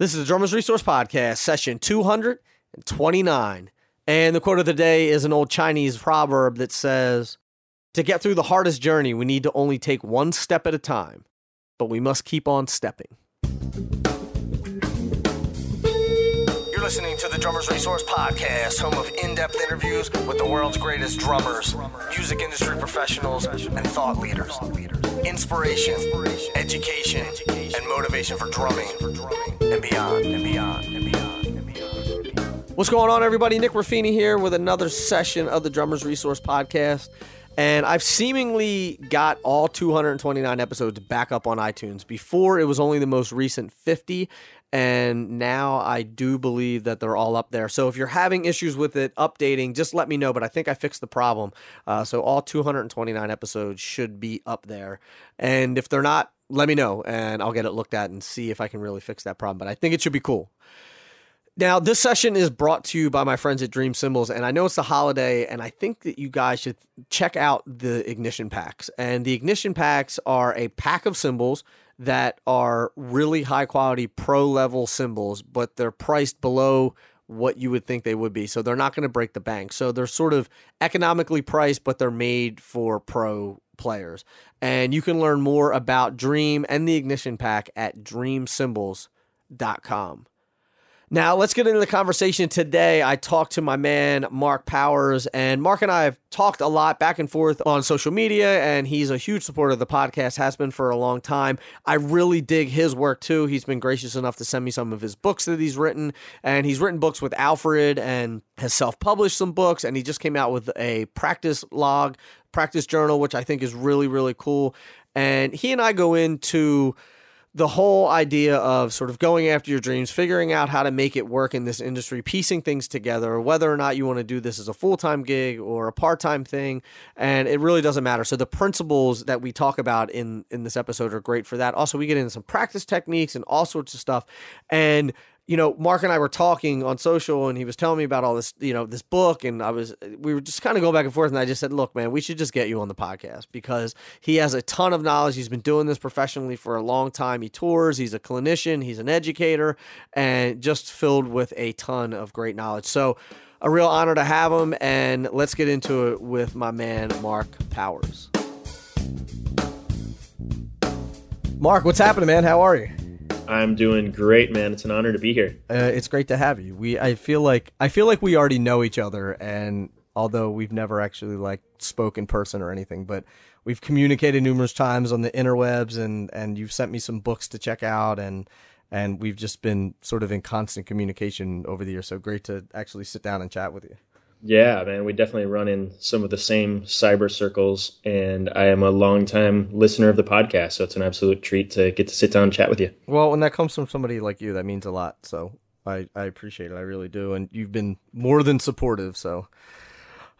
This is the Drummers Resource Podcast, session 229. And the quote of the day is an old Chinese proverb that says, To get through the hardest journey, we need to only take one step at a time, but we must keep on stepping. Listening to the Drummers Resource Podcast, home of in depth interviews with the world's greatest drummers, music industry professionals, and thought leaders. Inspiration, education, and motivation for drumming and beyond and beyond and beyond. What's going on, everybody? Nick Ruffini here with another session of the Drummers Resource Podcast. And I've seemingly got all 229 episodes back up on iTunes. Before, it was only the most recent 50 and now I do believe that they're all up there. So if you're having issues with it updating, just let me know. But I think I fixed the problem. Uh, so all 229 episodes should be up there. And if they're not, let me know and I'll get it looked at and see if I can really fix that problem. But I think it should be cool. Now, this session is brought to you by my friends at Dream Cymbals, and I know it's the holiday, and I think that you guys should check out the ignition packs. And the ignition packs are a pack of cymbals that are really high quality pro level cymbals, but they're priced below what you would think they would be. So they're not going to break the bank. So they're sort of economically priced, but they're made for pro players. And you can learn more about Dream and the Ignition Pack at dreamcymbals.com. Now, let's get into the conversation today. I talked to my man, Mark Powers, and Mark and I have talked a lot back and forth on social media, and he's a huge supporter of the podcast, has been for a long time. I really dig his work too. He's been gracious enough to send me some of his books that he's written, and he's written books with Alfred and has self published some books, and he just came out with a practice log, practice journal, which I think is really, really cool. And he and I go into the whole idea of sort of going after your dreams, figuring out how to make it work in this industry, piecing things together, whether or not you want to do this as a full time gig or a part time thing, and it really doesn't matter. So the principles that we talk about in in this episode are great for that. Also, we get into some practice techniques and all sorts of stuff, and you know, Mark and I were talking on social and he was telling me about all this, you know, this book. And I was, we were just kind of going back and forth. And I just said, look, man, we should just get you on the podcast because he has a ton of knowledge. He's been doing this professionally for a long time. He tours, he's a clinician, he's an educator, and just filled with a ton of great knowledge. So, a real honor to have him. And let's get into it with my man, Mark Powers. Mark, what's happening, man? How are you? I'm doing great, man. It's an honor to be here. Uh, it's great to have you. We I feel like I feel like we already know each other, and although we've never actually like spoke in person or anything, but we've communicated numerous times on the interwebs, and and you've sent me some books to check out, and and we've just been sort of in constant communication over the years. So great to actually sit down and chat with you. Yeah, man, we definitely run in some of the same cyber circles, and I am a longtime listener of the podcast, so it's an absolute treat to get to sit down and chat with you. Well, when that comes from somebody like you, that means a lot. So I, I appreciate it. I really do, and you've been more than supportive. So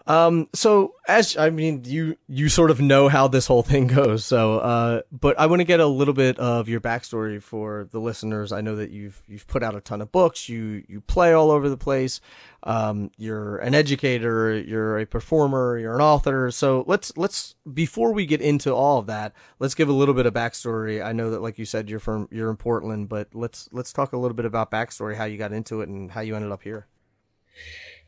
um, so as I mean, you you sort of know how this whole thing goes. So, uh, but I want to get a little bit of your backstory for the listeners. I know that you've you've put out a ton of books. You you play all over the place. Um, you're an educator. You're a performer. You're an author. So let's let's before we get into all of that, let's give a little bit of backstory. I know that, like you said, you're from you're in Portland, but let's let's talk a little bit about backstory, how you got into it, and how you ended up here.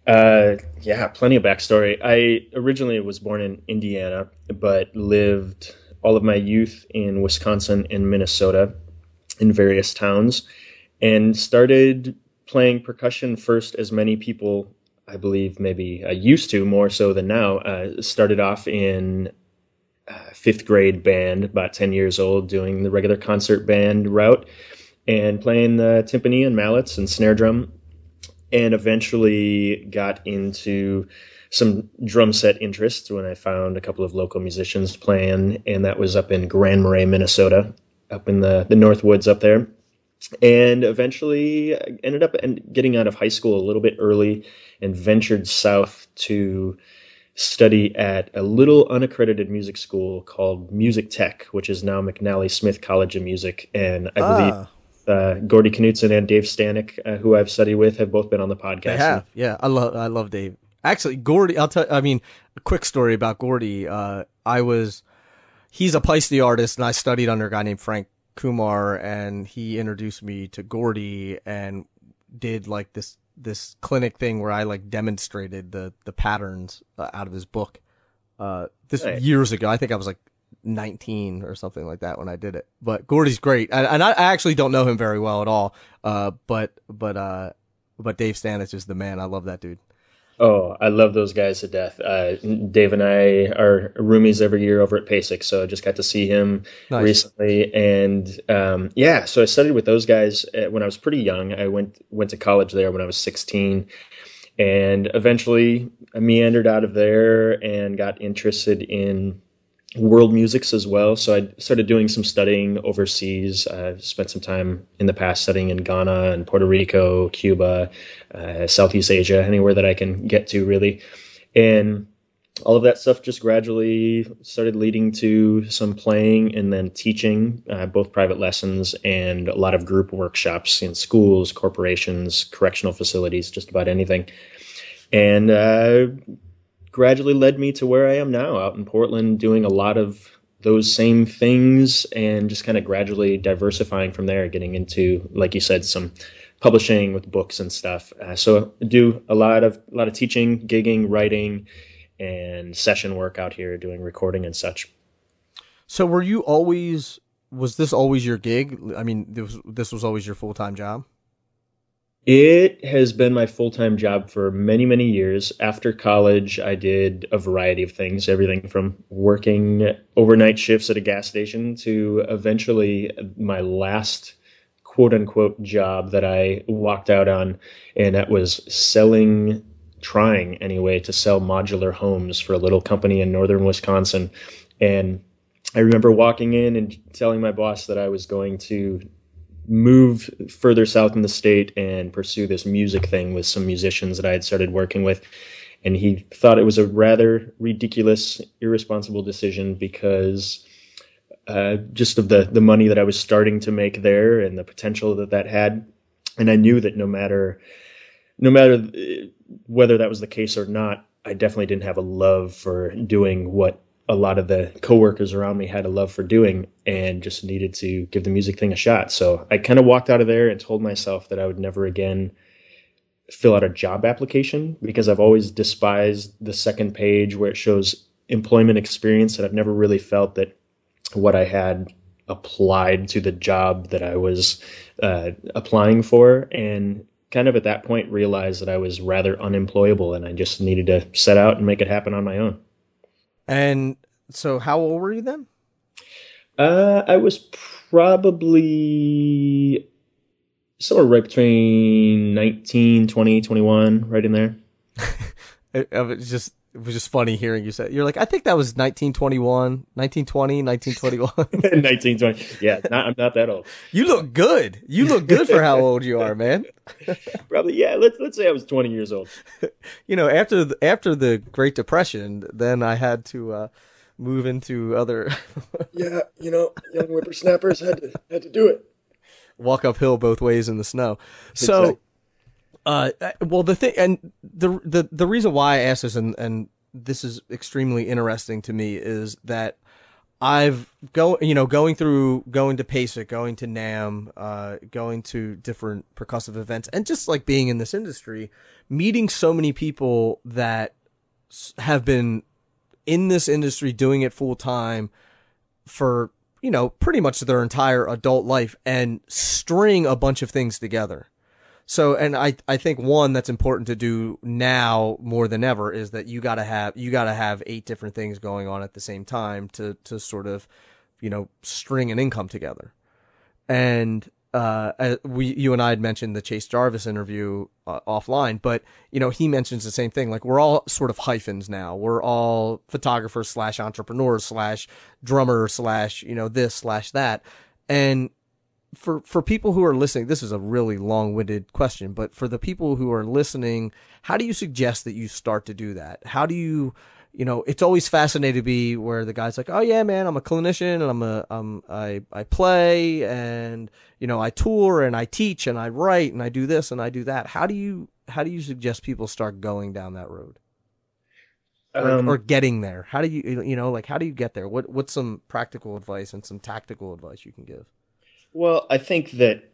Uh, yeah, plenty of backstory. I originally was born in Indiana, but lived all of my youth in Wisconsin and Minnesota in various towns and started playing percussion first as many people I believe maybe I used to more so than now. Uh, started off in uh, fifth grade band, about 10 years old, doing the regular concert band route and playing the timpani and mallets and snare drum and eventually got into some drum set interests when I found a couple of local musicians playing, and that was up in Grand Marais, Minnesota, up in the the North Woods up there. And eventually ended up getting out of high school a little bit early and ventured south to study at a little unaccredited music school called Music Tech, which is now McNally Smith College of Music. And I ah. believe uh, Gordy Knudtson and Dave Stanoch, uh, who I've studied with, have both been on the podcast. They have, yeah. I love, I love Dave. Actually, Gordy, I'll tell. I mean, a quick story about Gordy. Uh, I was, he's a Paiste artist, and I studied under a guy named Frank Kumor, and he introduced me to Gordy, and did like this this clinic thing where I like demonstrated the the patterns uh, out of his book. Uh, this Right. years ago. I think I was like 19 or something like that when I did it. But Gordy's great, and, and I, I actually don't know him very well at all. Uh, but but uh, but Dave Stanoch is the man. I love that dude. Oh, I love those guys to death. Uh, Dave and I are roomies every year over at PASIC, so I just got to see him Nice. recently, and um, yeah, so I studied with those guys uh, when I was pretty young. I went went to college there when I was sixteen, and eventually I meandered out of there and got interested in world musics as well. So I started doing some studying overseas. I've spent some time in the past studying in Ghana and Puerto Rico, Cuba, uh, Southeast Asia, anywhere that I can get to really. And all of that stuff just gradually started leading to some playing and then teaching, uh, both private lessons and a lot of group workshops in schools, corporations, correctional facilities, just about anything. And uh, gradually led me to where I am now out in Portland, doing a lot of those same things and just kind of gradually diversifying from there, getting into, like you said, some publishing with books and stuff. Uh, so I do a lot of a lot of teaching, gigging, writing, and session work out here, doing recording and such. So were you always? Was this always your gig? I mean, this was, this was always your full time job. It has been my full time job for many, many years. After college, I did a variety of things, everything from working overnight shifts at a gas station to eventually my last quote unquote job that I walked out on, and that was selling, trying anyway, to sell modular homes for a little company in northern Wisconsin. And I remember walking in and telling my boss that I was going to move further south in the state and pursue this music thing with some musicians that I had started working with. And he thought it was a rather ridiculous, irresponsible decision because uh, just of the, the money that I was starting to make there and the potential that that had. And I knew that no matter, no matter uh, whether that was the case or not, I definitely didn't have a love for doing what a lot of the coworkers around me had a love for doing and just needed to give the music thing a shot. So I kind of walked out of there and told myself that I would never again fill out a job application because I've always despised the second page where it shows employment experience and I've never really felt that what I had applied to the job that I was uh, applying for and kind of at that point realized that I was rather unemployable and I just needed to set out and make it happen on my own. And so, how old were you then? Uh, I was probably somewhere right between 19, 20, 21, right in there. It, it was just it was just funny hearing you say you're like I think that was 1921, 1920, 1921. 19, 20. Yeah, not, I'm not that old. you look good. You look good for how old you are, man. Probably, yeah, let's, let's say I was 20 years old. You know, after the, after the Great Depression, then I had to uh, move into other Yeah, you know, young whippersnappers had to, had to do it. walk uphill both ways in the snow. So, Exactly. uh, well, the thing and the the the reason why I asked this and and this is extremely interesting to me is that I've go you know going through going to PASIC, going to NAMM, uh, going to different percussive events, and just like being in this industry, meeting so many people that have been in this industry doing it full time for you know pretty much their entire adult life and string a bunch of things together. So, and I, I think one that's important to do now more than ever is that you gotta have, you gotta have eight different things going on at the same time to, to sort of, you know, string an income together. And, uh, uh, we, you and I had mentioned the Chase Jarvis interview uh, offline, but, you know, he mentions the same thing. Like we're all sort of hyphens now. We're all photographers slash entrepreneurs slash drummer slash, you know, this slash that. And, for for people who are listening, this is a really long-winded question, but for the people who are listening, how do you suggest that you start to do that? How do you, you know, it's always fascinating to be where the guy's like, "Oh yeah, man, I'm a clinician and I'm a um I I play and you know I tour and I teach and I write and I do this and I do that." How do you how do you suggest people start going down that road or, Um, or getting there? How do you you know like how do you get there? What what's some practical advice and some tactical advice you can give? Well, I think that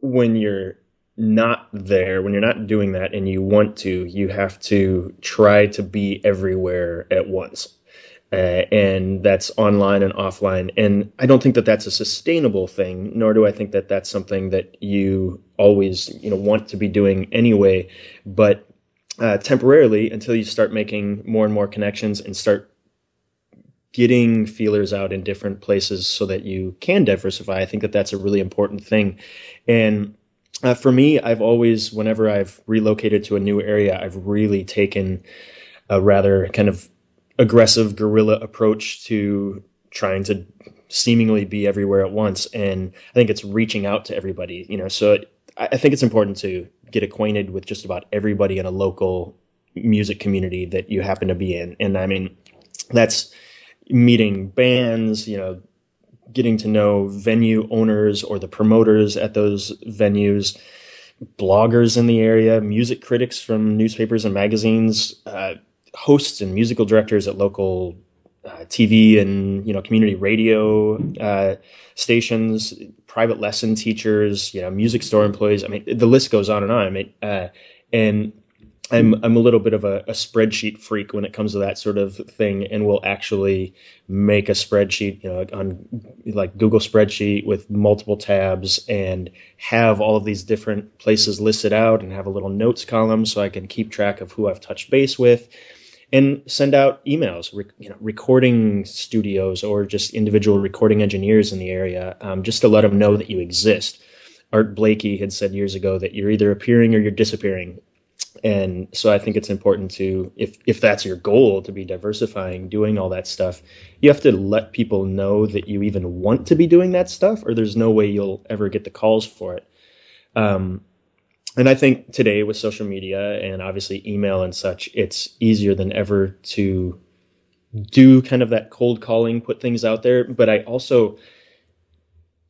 when you're not there, when you're not doing that and you want to, you have to try to be everywhere at once. Uh, and that's online and offline. And I don't think that that's a sustainable thing, nor do I think that that's something that you always, you know, want to be doing anyway. But uh, temporarily, until you start making more and more connections and start getting feelers out in different places so that you can diversify, I think that that's a really important thing. And uh, for me, I've always, whenever I've relocated to a new area, I've really taken a rather kind of aggressive guerrilla approach to trying to seemingly be everywhere at once. And I think it's reaching out to everybody, you know. So it, I think it's important to get acquainted with just about everybody in a local music community that you happen to be in. And I mean, that's meeting bands, you know, getting to know venue owners or the promoters at those venues, bloggers in the area, music critics from newspapers and magazines, uh, hosts and musical directors at local uh, TV and you know community radio uh, stations, private lesson teachers, you know music store employees. I mean, the list goes on and on. I mean, uh, and I'm I'm a little bit of a, a, spreadsheet freak when it comes to that sort of thing, and will actually make a spreadsheet, you know, on like Google spreadsheet with multiple tabs, and have all of these different places listed out, and have a little notes column so I can keep track of who I've touched base with and send out emails, you know, recording studios or just individual recording engineers in the area, um, just to let them know that you exist. Art Blakey had said years ago that you're either appearing or you're disappearing. And so I think it's important to, if, if that's your goal to be diversifying, doing all that stuff, you have to let people know that you even want to be doing that stuff, or there's no way you'll ever get the calls for it. Um, and I think today with social media and obviously email and such, it's easier than ever to do kind of that cold calling, put things out there. But I also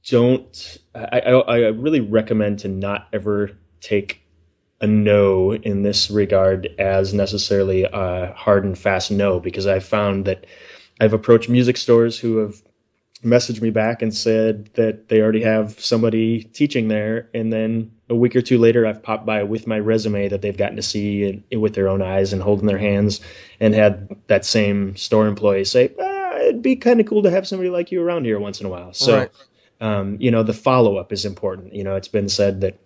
don't, I, I, I really recommend to not ever take a no in this regard as necessarily a hard and fast no, because I've found that I've approached music stores who have messaged me back and said that they already have somebody teaching there. And then a week or two later, I've popped by with my resume that they've gotten to see and, with their own eyes and holding their hands and had that same store employee say, ah, it'd be kind of cool to have somebody like you around here once in a while. So, right. um, you know, the follow up is important. You know, it's been said that,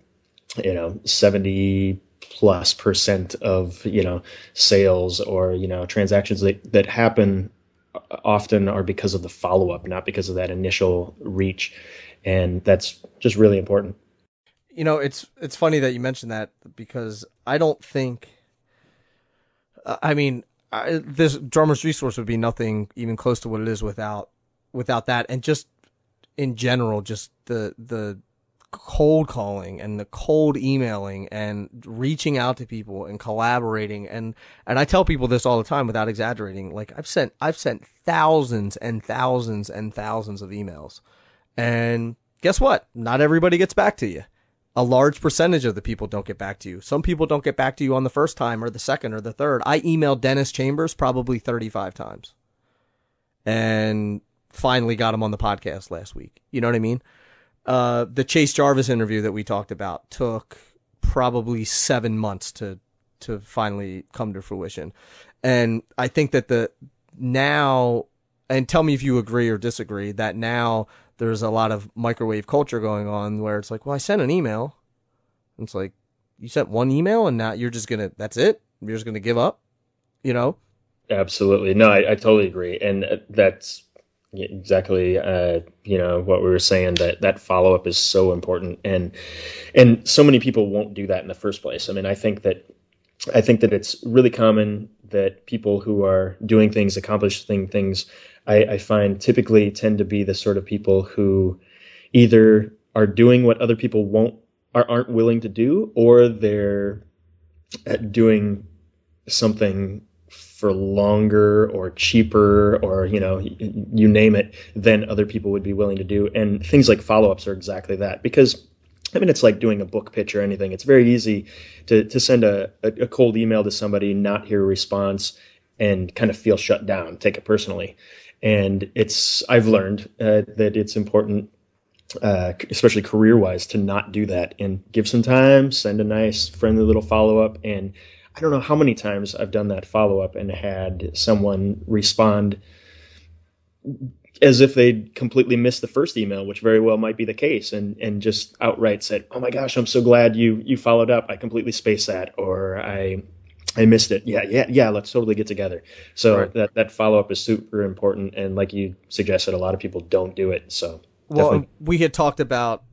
you know, 70 plus percent of, you know, sales or, you know, transactions that, that happen often are because of the follow up, not because of that initial reach. And that's just really important. You know, it's it's funny that you mentioned that because I don't think. I mean, I, this drummer's resource would be nothing even close to what it is without without that, and just in general, just the the cold calling and the cold emailing and reaching out to people and collaborating. And and I tell people this all the time without exaggerating. Like I've sent I've sent thousands and thousands and thousands of emails. And guess what? Not everybody gets back to you. A large percentage of the people don't get back to you. Some people don't get back to you on the first time or the second or the third. I emailed Dennis Chambers probably 35 times and finally got him on the podcast last week. You know what I mean uh, the Chase Jarvis interview that we talked about took probably seven months to to finally come to fruition, and I think that the now and tell me if you agree or disagree that now there's a lot of microwave culture going on where it's like, well, I sent an email. It's like you sent one email and now you're just gonna that's it. You're just gonna give up, you know? Absolutely. No, I, I totally agree, and uh, that's exactly uh, you know what we were saying that that follow up is so important and and so many people won't do that in the first place. I mean i think that i think that it's really common that people who are doing things accomplishing things I, I find typically tend to be the sort of people who either are doing what other people won't are, aren't willing to do or they're uh, doing something for longer or cheaper or you know you name it than other people would be willing to do and things like follow-ups are exactly that because I mean, it's like doing a book pitch or anything. It's very easy to, to send a, a, cold email to somebody, not hear a response, and kind of feel shut down, take it personally. and it's I've learned uh, that it's important, uh, especially career wise, to not do that and give some time, send a nice friendly little follow up, and I don't know how many times I've done that follow up and had someone respond as if they'd completely missed the first email, which very well might be the case, and and just outright said, "Oh my gosh, I'm so glad you you followed up. I completely spaced that, or I I missed it. Yeah, yeah, yeah. Let's totally get together." So right. that that follow up is super important, and like you suggested, a lot of people don't do it. So well, definitely. we had talked about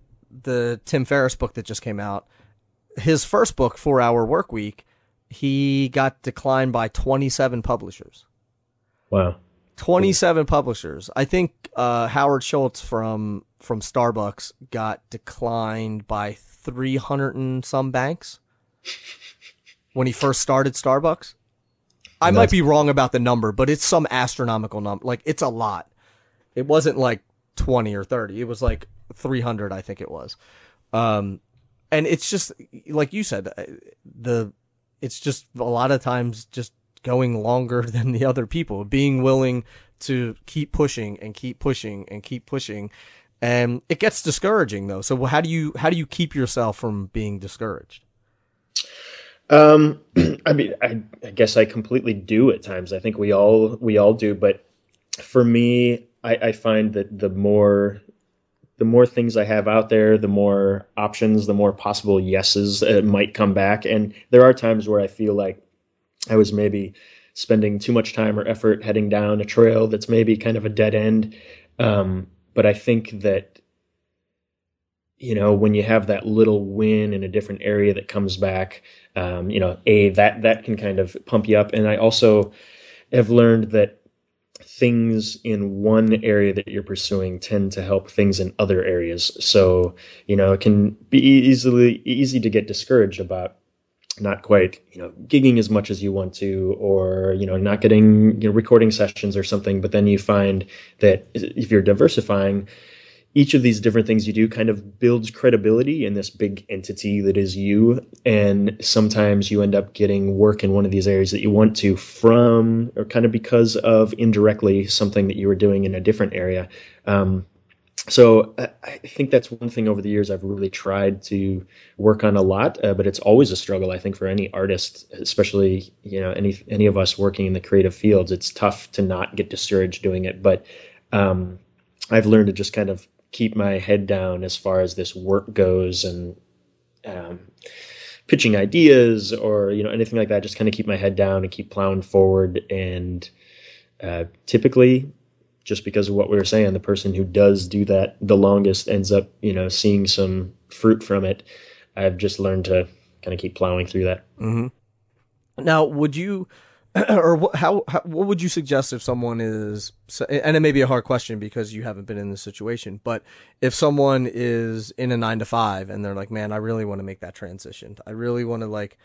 the Tim Ferriss book that just came out. His first book, Four Hour Work Week, he got declined by 27 publishers. Wow. 27 publishers. I think uh, Howard Schultz from from Starbucks got declined by 300 and some banks when he first started Starbucks. I might be wrong about the number, but it's some astronomical number. Like it's a lot. It wasn't like 20 or 30. It was like 300, I think it was. Um, and it's just like you said, uh, the it's just a lot of times just going longer than the other people, being willing to keep pushing and keep pushing and keep pushing. And it gets discouraging though. So how do you how do you keep yourself from being discouraged? Um, I mean, I, I guess I completely do at times. I think we all we all do, but for me, I, I find that the more the more things I have out there, the more options, the more possible yeses uh, might come back. And there are times where I feel like I was maybe spending too much time or effort heading down a trail that's maybe kind of a dead end. Um, but I think that, you know, when you have that little win in a different area that comes back, um, you know, a that that can kind of pump you up. And I also have learned that things in one area that you're pursuing tend to help things in other areas. So, you know, it can be easily easy to get discouraged about not quite you know gigging as much as you want to or you know not getting you know recording sessions or something but then you find that if you're diversifying each of these different things you do kind of builds credibility in this big entity that is you and sometimes you end up getting work in one of these areas that you want to from or kind of because of indirectly something that you were doing in a different area um, so I think that's one thing over the years I've really tried to work on a lot, uh, but it's always a struggle. I think for any artist, especially you know any any of us working in the creative fields, it's tough to not get discouraged doing it. But um, I've learned to just kind of keep my head down as far as this work goes, and um, pitching ideas or you know anything like that. Just kind of keep my head down and keep plowing forward. And uh, typically, just because of what we were saying, the person who does do that the longest ends up, you know, seeing some fruit from it. I've just learned to kind of keep plowing through that. Mm-hmm. Now, would you, or how, how, what would you suggest if someone is, and it may be a hard question because you haven't been in this situation, but if someone is in a nine to five and they're like, man, I really want to make that transition. I really want to like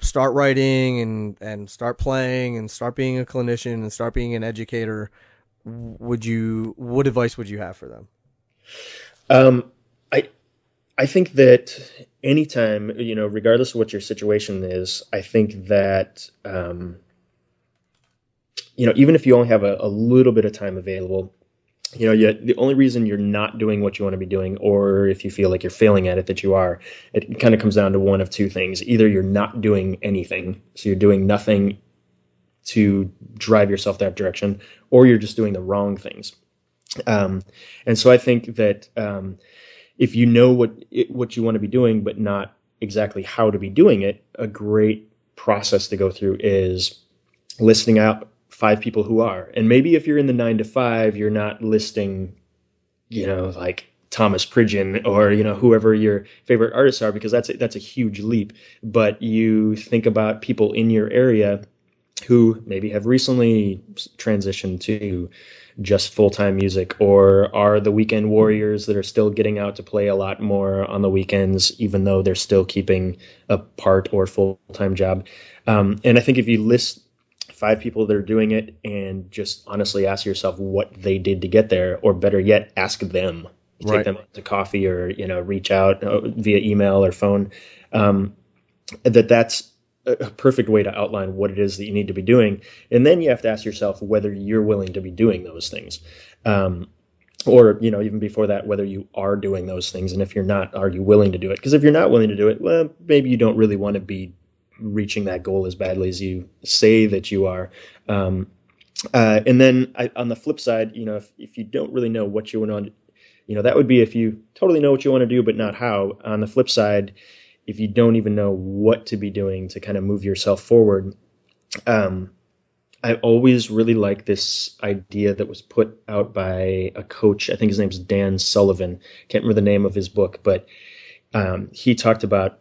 start writing and, and start playing and start being a clinician and start being an educator would you what advice would you have for them? Um, I I think that anytime you know, regardless of what your situation is, I think that um, you know, even if you only have a, a little bit of time available, you know, the only reason you're not doing what you want to be doing, or if you feel like you're failing at it, that you are, it kind of comes down to one of two things. Either you're not doing anything, so you're doing nothing to drive yourself that direction, or you're just doing the wrong things. Um, and so I think that um, if you know what it, what you want to be doing, but not exactly how to be doing it, a great process to go through is listing out five people who are. And maybe if you're in the nine to five, you're not listing, you know, like Thomas Pridgen or you know whoever your favorite artists are because that's a, that's a huge leap. But you think about people in your area who maybe have recently transitioned to just full time music or are the weekend warriors that are still getting out to play a lot more on the weekends, even though they're still keeping a part or full time job. Um, and I think if you list five people that are doing it and just honestly ask yourself what they did to get there, or better yet, ask them. Take right. them to coffee or you know reach out uh, via email or phone. Um, that that's a, a perfect way to outline what it is that you need to be doing. And then you have to ask yourself whether you're willing to be doing those things. Um, or you know even before that whether you are doing those things and if you're not are you willing to do it because if you're not willing to do it well maybe you don't really want to be reaching that goal as badly as you say that you are um, uh, and then I, on the flip side you know if, if you don't really know what you want to you know that would be if you totally know what you want to do but not how on the flip side if you don't even know what to be doing to kind of move yourself forward um, I always really like this idea that was put out by a coach. I think his name's Dan Sullivan. Can't remember the name of his book, but um, he talked about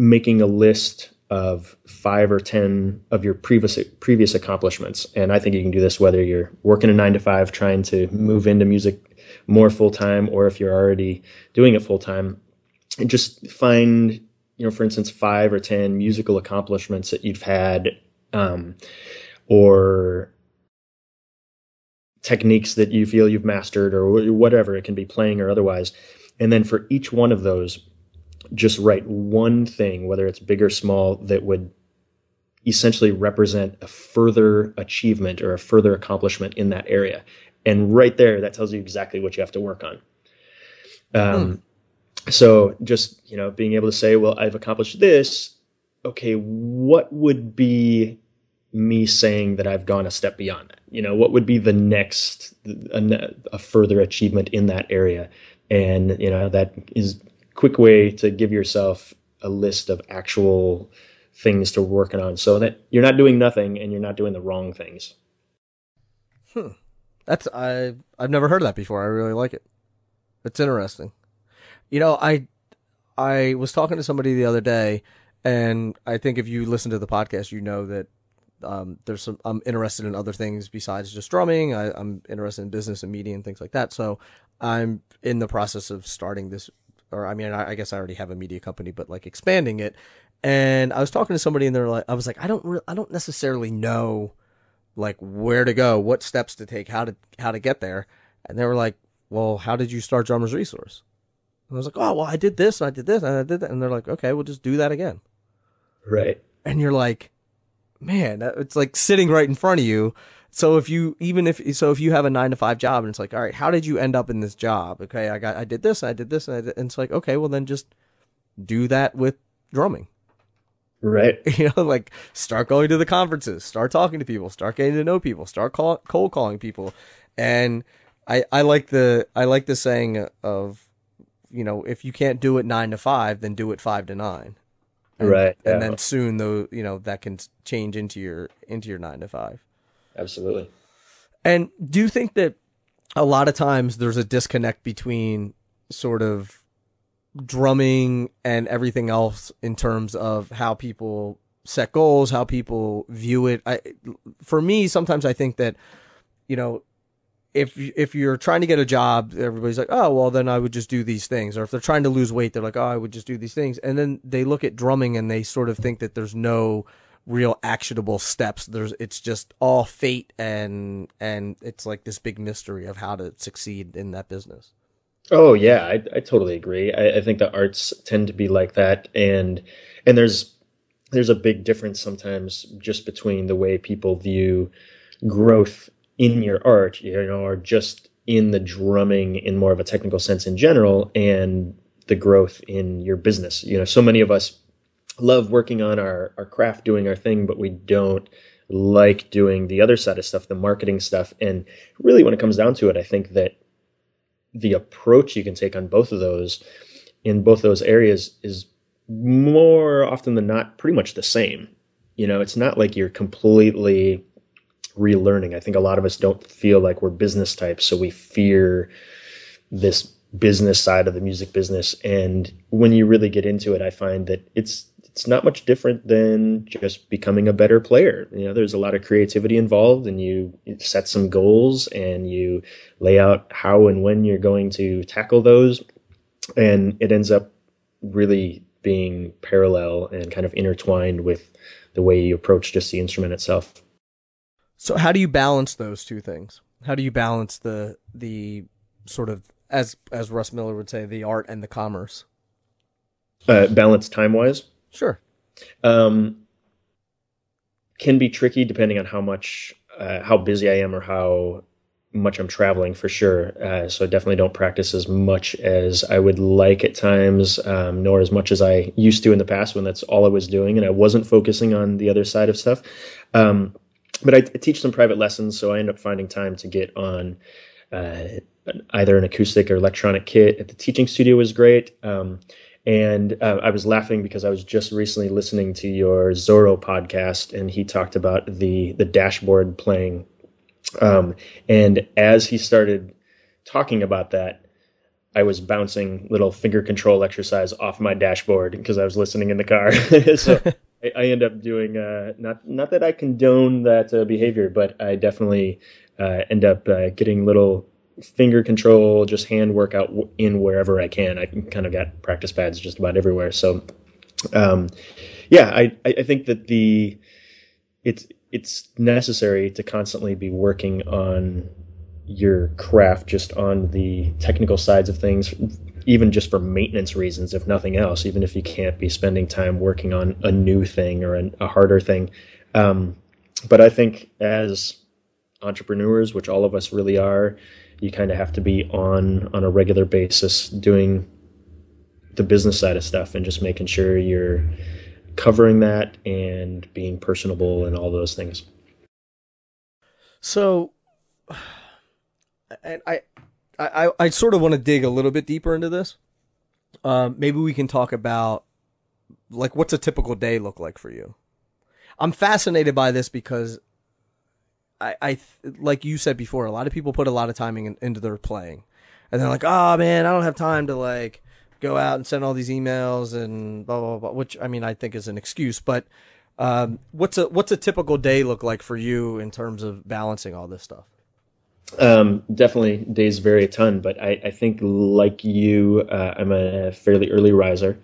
making a list of five or ten of your previous previous accomplishments. And I think you can do this whether you're working a nine to five, trying to move into music more full time, or if you're already doing it full time. And just find, you know, for instance, five or ten musical accomplishments that you've had um, or techniques that you feel you've mastered or whatever it can be playing or otherwise and then for each one of those just write one thing whether it's big or small that would essentially represent a further achievement or a further accomplishment in that area and right there that tells you exactly what you have to work on um, hmm. so just you know being able to say well i've accomplished this okay what would be me saying that I've gone a step beyond that? You know, what would be the next, a, a further achievement in that area? And, you know, that is quick way to give yourself a list of actual things to working on so that you're not doing nothing and you're not doing the wrong things. Hmm. That's I I've never heard that before. I really like it. It's interesting. You know, I I was talking to somebody the other day and I think if you listen to the podcast, you know that um, there's some I'm interested in other things besides just drumming. I, am interested in business and media and things like that. So I'm in the process of starting this, or I mean, I, I guess I already have a media company, but like expanding it. And I was talking to somebody, and they're like, I was like, I don't, re- I don't necessarily know like where to go, what steps to take, how to how to get there. And they were like, Well, how did you start Drummers Resource? And I was like, Oh, well, I did this, and I did this, and I did that. And they're like, Okay, we'll just do that again. Right. And you're like, man, it's like sitting right in front of you. So if you even if so if you have a nine to five job and it's like, all right, how did you end up in this job? Okay, I got I did this, I did this, and, I did, and it's like, okay, well then just do that with drumming. Right. You know, like start going to the conferences, start talking to people, start getting to know people, start call, cold calling people, and I I like the I like the saying of, you know, if you can't do it nine to five, then do it five to nine and, right and then soon though you know that can change into your into your nine to five absolutely and do you think that a lot of times there's a disconnect between sort of drumming and everything else in terms of how people set goals how people view it I, for me sometimes i think that you know if if you're trying to get a job, everybody's like, oh well, then I would just do these things. Or if they're trying to lose weight, they're like, oh, I would just do these things. And then they look at drumming and they sort of think that there's no real actionable steps. There's it's just all fate and and it's like this big mystery of how to succeed in that business. Oh yeah, I, I totally agree. I, I think the arts tend to be like that, and and there's there's a big difference sometimes just between the way people view growth in your art, you know, or just in the drumming in more of a technical sense in general and the growth in your business. You know, so many of us love working on our, our craft, doing our thing, but we don't like doing the other side of stuff, the marketing stuff. And really, when it comes down to it, I think that the approach you can take on both of those in both those areas is more often than not pretty much the same. You know, it's not like you're completely relearning. I think a lot of us don't feel like we're business types, so we fear this business side of the music business. And when you really get into it, I find that it's it's not much different than just becoming a better player. You know, there's a lot of creativity involved, and you set some goals and you lay out how and when you're going to tackle those, and it ends up really being parallel and kind of intertwined with the way you approach just the instrument itself. So how do you balance those two things? How do you balance the the sort of as as Russ Miller would say, the art and the commerce? Uh, balance time wise. Sure. Um, can be tricky depending on how much, uh, how busy I am or how much I'm traveling for sure. Uh, so I definitely don't practice as much as I would like at times, um, nor as much as I used to in the past when that's all I was doing and I wasn't focusing on the other side of stuff. Um, but I, teach some private lessons, so I end up finding time to get on uh, either an acoustic or electronic kit at the teaching studio is great. Um, and uh, I was laughing because I was just recently listening to your Zoro podcast, and he talked about the the dashboard playing um, and as he started talking about that, I was bouncing little finger control exercise off my dashboard because I was listening in the car. so I, I, end up doing uh, not not that I condone that uh, behavior, but I definitely uh, end up uh, getting little finger control, just hand workout in wherever I can. I kind of got practice pads just about everywhere. So, um, yeah, I I think that the it's it's necessary to constantly be working on your craft just on the technical sides of things even just for maintenance reasons if nothing else even if you can't be spending time working on a new thing or a, a harder thing um, but i think as entrepreneurs which all of us really are you kind of have to be on on a regular basis doing the business side of stuff and just making sure you're covering that and being personable and all those things. So, I I I, I sort of want to dig a little bit deeper into this. Um, maybe we can talk about like what's a typical day look like for you. I'm fascinated by this because I, I like you said before, a lot of people put a lot of timing in, into their playing, and they're like, "Oh man, I don't have time to like go out and send all these emails and blah blah blah. Which I mean, I think is an excuse. But um, what's a what's a typical day look like for you in terms of balancing all this stuff? Um, definitely days vary a ton, but I, I think like you, uh, I'm a fairly early riser.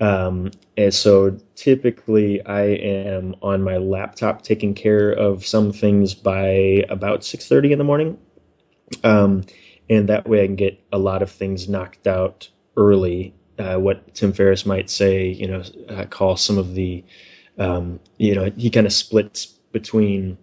Um, and so typically I am on my laptop taking care of some things by about 6.30 in the morning. Um, and that way I can get a lot of things knocked out early. Uh, what Tim Ferriss might say, you know, uh, call some of the, um, you know, he kind of splits between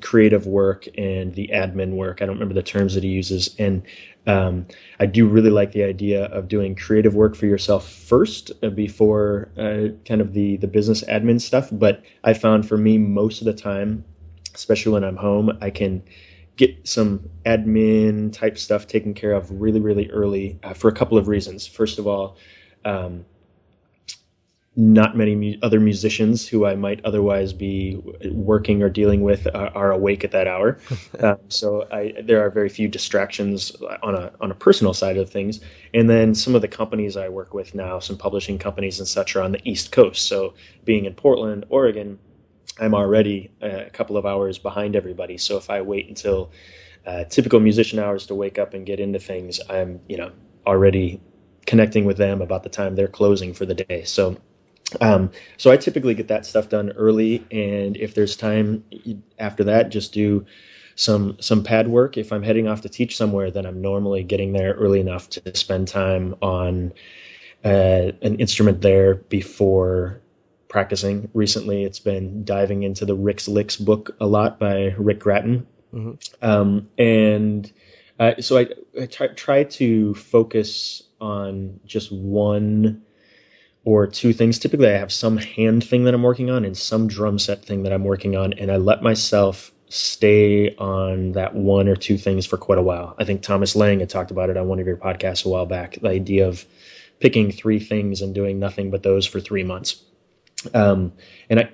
creative work and the admin work. I don't remember the terms that he uses. And um, I do really like the idea of doing creative work for yourself first uh, before uh, kind of the, the business admin stuff. But I found for me, most of the time, especially when I'm home, I can get some admin type stuff taken care of really, really early uh, for a couple of reasons. First of all, um, not many mu- other musicians who I might otherwise be working or dealing with are, are awake at that hour. um, so I, there are very few distractions on a on a personal side of things. And then some of the companies I work with now, some publishing companies and such, are on the East Coast. So being in Portland, Oregon, I'm already a couple of hours behind everybody. So if I wait until uh, typical musician hours to wake up and get into things, I'm you know already connecting with them about the time they're closing for the day. So um, so I typically get that stuff done early, and if there's time after that, just do some some pad work. If I'm heading off to teach somewhere, then I'm normally getting there early enough to spend time on uh, an instrument there before practicing recently. It's been diving into the Rick's Licks book a lot by Rick Gratton. Mm-hmm. Um, and uh, so I, I try, try, to focus on just one or two things. Typically, I have some hand thing that I'm working on and some drum set thing that I'm working on, and I let myself stay on that one or two things for quite a while. I think Thomas Lang had talked about it on one of your podcasts a while back the idea of picking three things and doing nothing but those for three months. Um, and I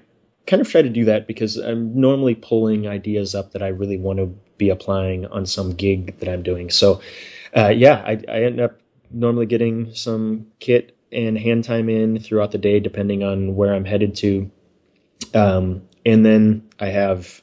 kind of try to do that because I'm normally pulling ideas up that I really want to be applying on some gig that I'm doing. So, uh, yeah, I, I end up normally getting some kit and hand time in throughout the day, depending on where I'm headed to. Um, and then I have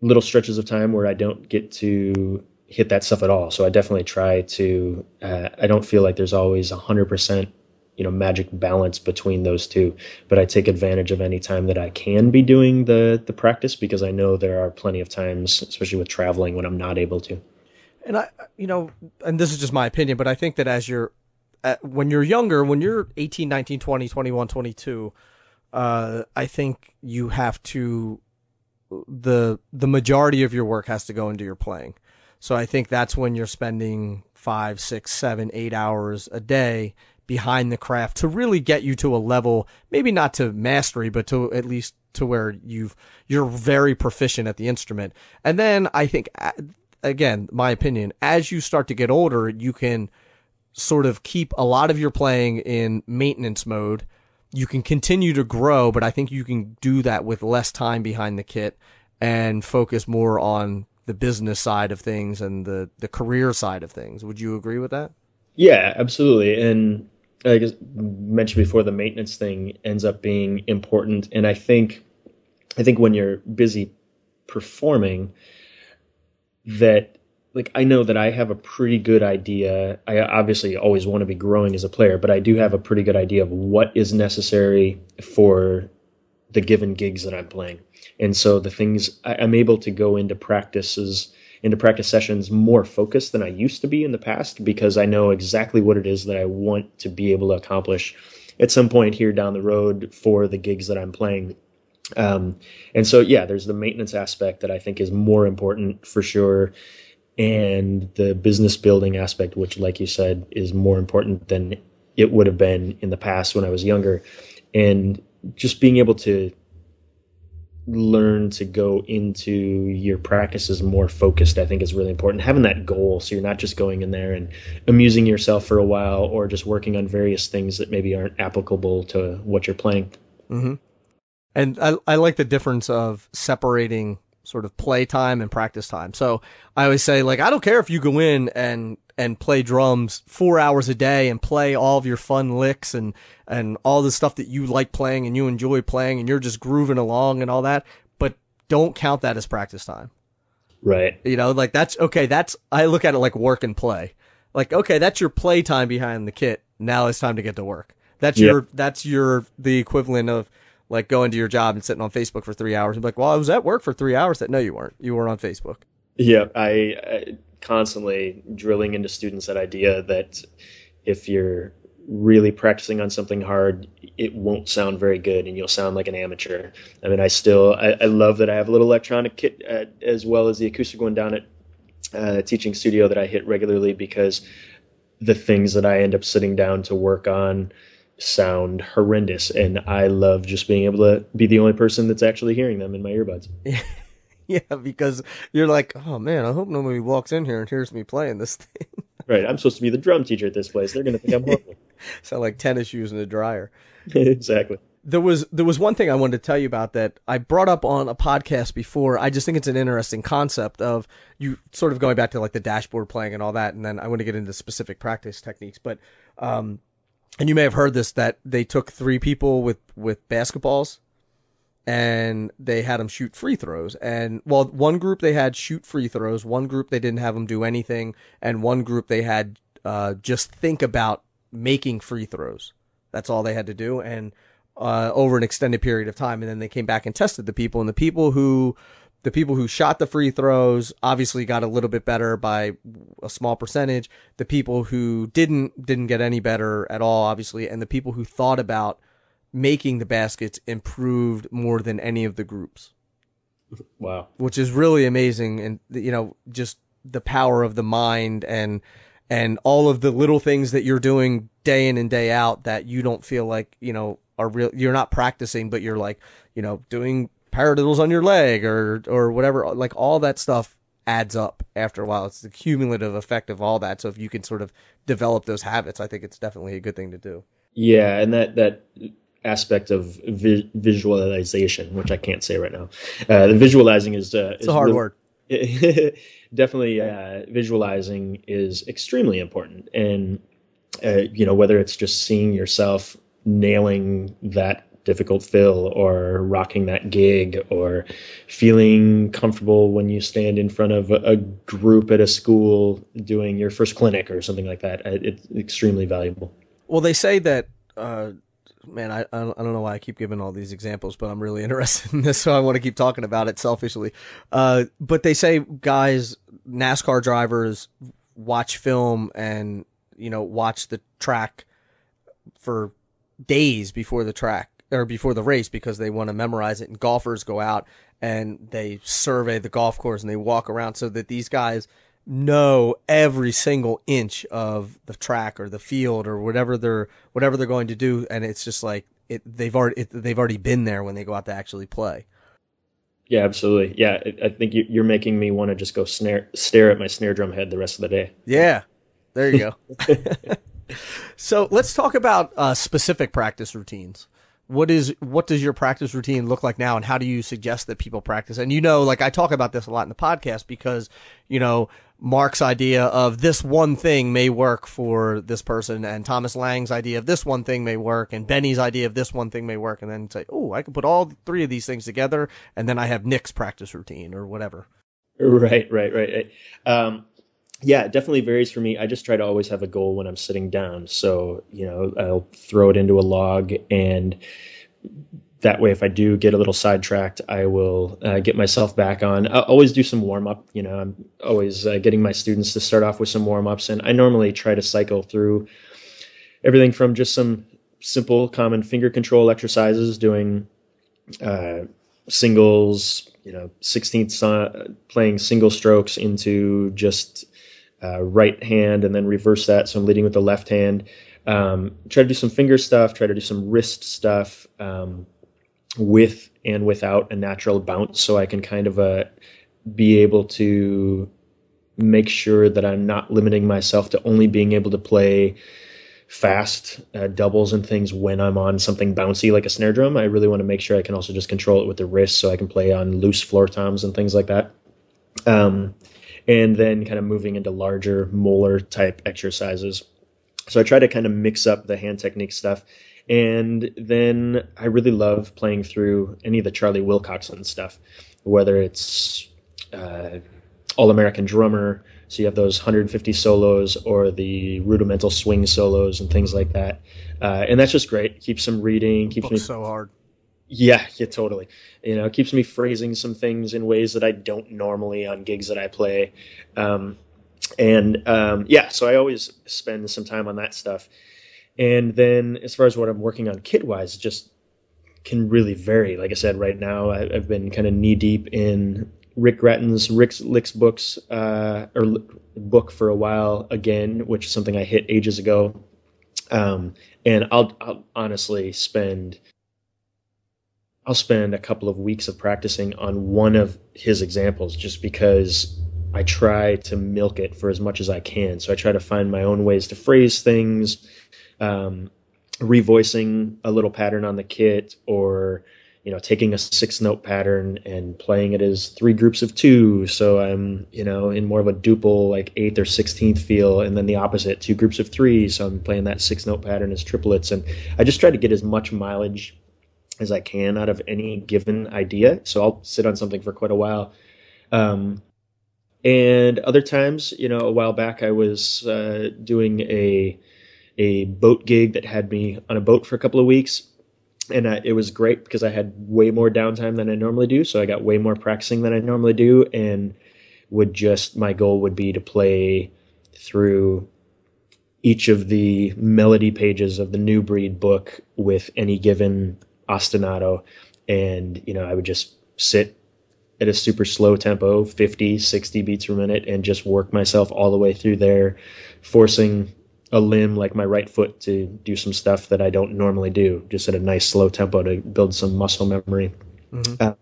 little stretches of time where I don't get to hit that stuff at all. So I definitely try to, uh, I don't feel like there's always a hundred percent you know magic balance between those two but i take advantage of any time that i can be doing the the practice because i know there are plenty of times especially with traveling when i'm not able to and i you know and this is just my opinion but i think that as you're uh, when you're younger, when you're 18, 19, 20, 21, 22, uh, I think you have to the the majority of your work has to go into your playing. So I think that's when you're spending five, six, seven, eight hours a day behind the craft to really get you to a level, maybe not to mastery, but to at least to where you've you're very proficient at the instrument. And then I think again, my opinion, as you start to get older, you can sort of keep a lot of your playing in maintenance mode. You can continue to grow, but I think you can do that with less time behind the kit and focus more on the business side of things and the, the career side of things. Would you agree with that? Yeah, absolutely. And I guess mentioned before, the maintenance thing ends up being important. And I think, I think when you're busy performing, that like I know that I have a pretty good idea. I obviously always want to be growing as a player, but I do have a pretty good idea of what is necessary for the given gigs that I'm playing. And so the things I, am able to go into practices into practice sessions more focused than I used to be in the past because I know exactly what it is that I want to be able to accomplish at some point here down the road for the gigs that I'm playing. Um, and so, yeah, there's the maintenance aspect that I think is more important for sure. And the business building aspect, which, like you said, is more important than it would have been in the past when I was younger. And just being able to learn to go into your practices more focused i think is really important having that goal so you're not just going in there and amusing yourself for a while or just working on various things that maybe aren't applicable to what you're playing mm-hmm. And I, I like the difference of separating sort of play time and practice time. So I always say, like, I don't care if you go in and, and play drums four hours a day and play all of your fun licks and, and all the stuff that you like playing and you enjoy playing and you're just grooving along and all that. But don't count that as practice time. Right. You know, like that's okay. That's, I look at it like work and play. Like, okay, that's your play time behind the kit. Now it's time to get to work. That's yep. your, that's your, the equivalent of, like going to your job and sitting on Facebook for three hours and be like, well, I was at work for three hours. That no, you weren't. You were on Facebook. Yeah, I, I constantly drilling into students that idea that if you're really practicing on something hard, it won't sound very good and you'll sound like an amateur. I mean, I still, I, I love that I have a little electronic kit uh, as well as the acoustic one down at uh, teaching studio that I hit regularly because the things that I end up sitting down to work on sound horrendous and i love just being able to be the only person that's actually hearing them in my earbuds. Yeah because you're like oh man i hope nobody walks in here and hears me playing this thing. Right i'm supposed to be the drum teacher at this place. They're to think i'm horrible. Sound like tennis shoes in a dryer. Exactly. There was there was one thing I wanted to tell you about that I brought up on a podcast before. I just think it's an interesting concept of you sort of going back to like the dashboard playing and all that, and then I want to get into specific practice techniques. But um, and you may have heard this that they took three people with with basketballs and they had them shoot free throws. And well one group they had shoot free throws one group they didn't have them do anything and one group they had uh, just think about making free throws. That's all they had to do. And uh, over an extended period of time and then they came back and tested the people. And the people who the people who shot the free throws obviously got a little bit better by a small percentage. The people who didn't didn't get any better at all, obviously, and the people who thought about making the baskets improved more than any of the groups. Wow. Which is really amazing and you know, just the power of the mind and and all of the little things that you're doing day in and day out that you don't feel like, you know, are real you're not practicing but you're like, you know, doing paradiddles on your leg or or whatever. Like all that stuff adds up after a while. It's the cumulative effect of all that. So if you can sort of develop those habits, I think it's definitely a good thing to do. Yeah, and that that aspect of vi- visualization, which I can't say right now. Uh, the visualizing is uh, it's is a hard word. definitely, uh, visualizing is extremely important, and uh, you know whether it's just seeing yourself nailing that difficult fill or rocking that gig or feeling comfortable when you stand in front of a, group at a school doing your first clinic or something like that. It's extremely valuable. Well, they say that, uh, man, I, I don't know why I keep giving all these examples, but I'm really interested in this, so I want to keep talking about it selfishly. Uh, but they say guys, NASCAR drivers watch film and you know watch the track for days before the track or before the race because they want to memorize it. And golfers go out and they survey the golf course and they walk around so that these guys know every single inch of the track or the field or whatever they're whatever they're going to do. And it's just like it they've already it, they've already been there when they go out to actually play. Yeah absolutely. Yeah i think you're making me want to just go snare stare at my snare drum head the rest of the day. Yeah there you go. So let's talk about uh, specific practice routines what is what does your practice routine look like now and how do you suggest that people practice and you know like i talk about this a lot in the podcast because you know mark's idea of this one thing may work for this person and thomas lang's idea of this one thing may work and benny's idea of this one thing may work and then say oh i can put all three of these things together and then i have nick's practice routine or whatever right right right, right. Um, yeah, it definitely varies for me. I just try to always have a goal when I'm sitting down. So, you know, I'll throw it into a log and that way, if I do get a little sidetracked, I will uh, get myself back on. I'll always do some warm up. You know, I'm always uh, getting my students to start off with some warm ups, and I normally try to cycle through everything from just some simple, common finger control exercises, doing uh, singles, you know, sixteenths, uh, playing single strokes into just uh, right hand and then reverse that. So I'm leading with the left hand. Um, try to do some finger stuff, try to do some wrist stuff um, with and without a natural bounce so I can kind of uh, be able to make sure that I'm not limiting myself to only being able to play fast uh, doubles and things when I'm on something bouncy like a snare drum. I really want to make sure I can also just control it with the wrist so I can play on loose floor toms and things like that. Um, and then kind of moving into larger molar type exercises. So I try to kind of mix up the hand technique stuff. And then I really love playing through any of the Charley Wilcoxon stuff, whether it's uh, All American Drummer, so you have those 150 solos or the rudimental swing solos and things like that. Uh, and that's just great. Keeps some reading, keeps me so hard. Yeah, yeah, totally. You know, it keeps me phrasing some things in ways that I don't normally on gigs that I play. Um, and um, yeah, so I always spend some time on that stuff. And then as far as what I'm working on kit wise, just can really vary. Like I said, right now I, have been kind of knee deep in Rick Gratton's Rick's Licks books uh, or book for a while again, which is something I hit ages ago. Um, and I'll, I'll honestly spend I'll spend a couple of weeks of practicing on one of his examples just because I try to milk it for as much as I can. So I try to find my own ways to phrase things, um, revoicing a little pattern on the kit or you know taking a six note pattern and playing it as three groups of two. So i'm you know in more of a duple like eighth or sixteenth feel and then the opposite two groups of three. So i'm playing that six note pattern as triplets. And i just try to get as much mileage as I can out of any given idea. So I'll sit on something for quite a while. Um, and other times, you know, a while back, I was uh, doing a a boat gig that had me on a boat for a couple of weeks, and uh, it was great because I had way more downtime than I normally do. So I got way more practicing than I normally do, and would just my goal would be to play through each of the melody pages of the new breed book with any given ostinato. And you know i would just sit at a super slow tempo 50 60 beats per minute and just work myself all the way through there forcing a limb like my right foot to do some stuff that i don't normally do just at a nice slow tempo to build some muscle memory. Mm-hmm. uh,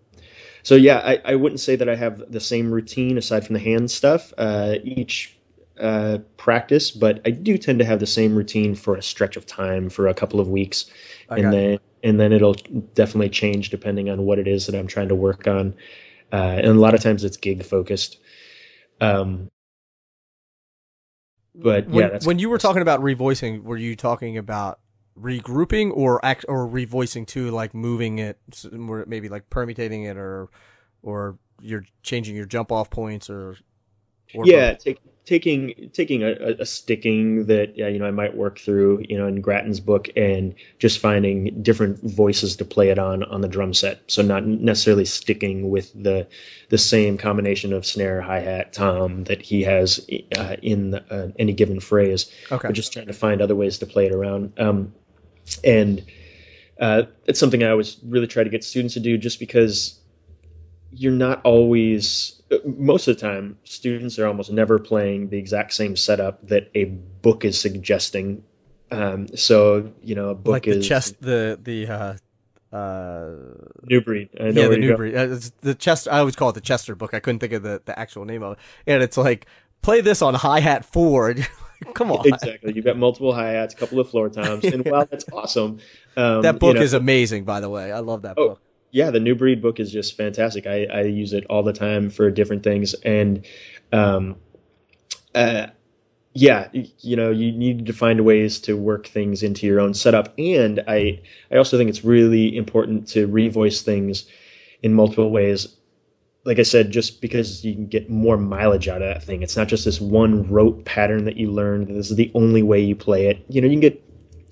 so yeah I, I wouldn't say that i have the same routine aside from the hand stuff uh, each uh, practice, but I do tend to have the same routine for a stretch of time for a couple of weeks, I and then and then it'll definitely change depending on what it is that I'm trying to work on. Uh, and a lot of times it's gig focused. Um, but when, yeah, when you were talking about revoicing, were you talking about regrouping or act or revoicing too, like moving it, maybe like permutating it, or or you're changing your jump off points, or yeah, take, taking taking a, a, sticking that yeah, you know I might work through you know in Gratton's book and just finding different voices to play it on on the drum set. So not necessarily sticking with the the same combination of snare, hi hat, tom that he has uh, in the, uh, any given phrase. Okay. But just trying to find other ways to play it around. Um, and uh, it's something I always really try to get students to do, just because you're not always most of the time, students are almost never playing the exact same setup that a book is suggesting. Um, so you know, a book like is the chest, the the uh, uh, new breed. yeah, the new breed. Uh, the Chester. I always call it the Chester book. I couldn't think of the, the actual name of it. And it's like play this on hi hat four. Come on. Exactly. You've got multiple hi hats, a couple of floor toms, and wow, that's awesome. Um, that book you know, is amazing, by the way. I love that oh, book yeah, the new breed book is just fantastic. I, I use it all the time for different things. And, um, uh, yeah, you know, you need to find ways to work things into your own setup. And I, I also think it's really important to revoice things in multiple ways. Like I said, just because you can get more mileage out of that thing. It's not just this one rote pattern that you learned. This is the only way you play it. You know, you can get,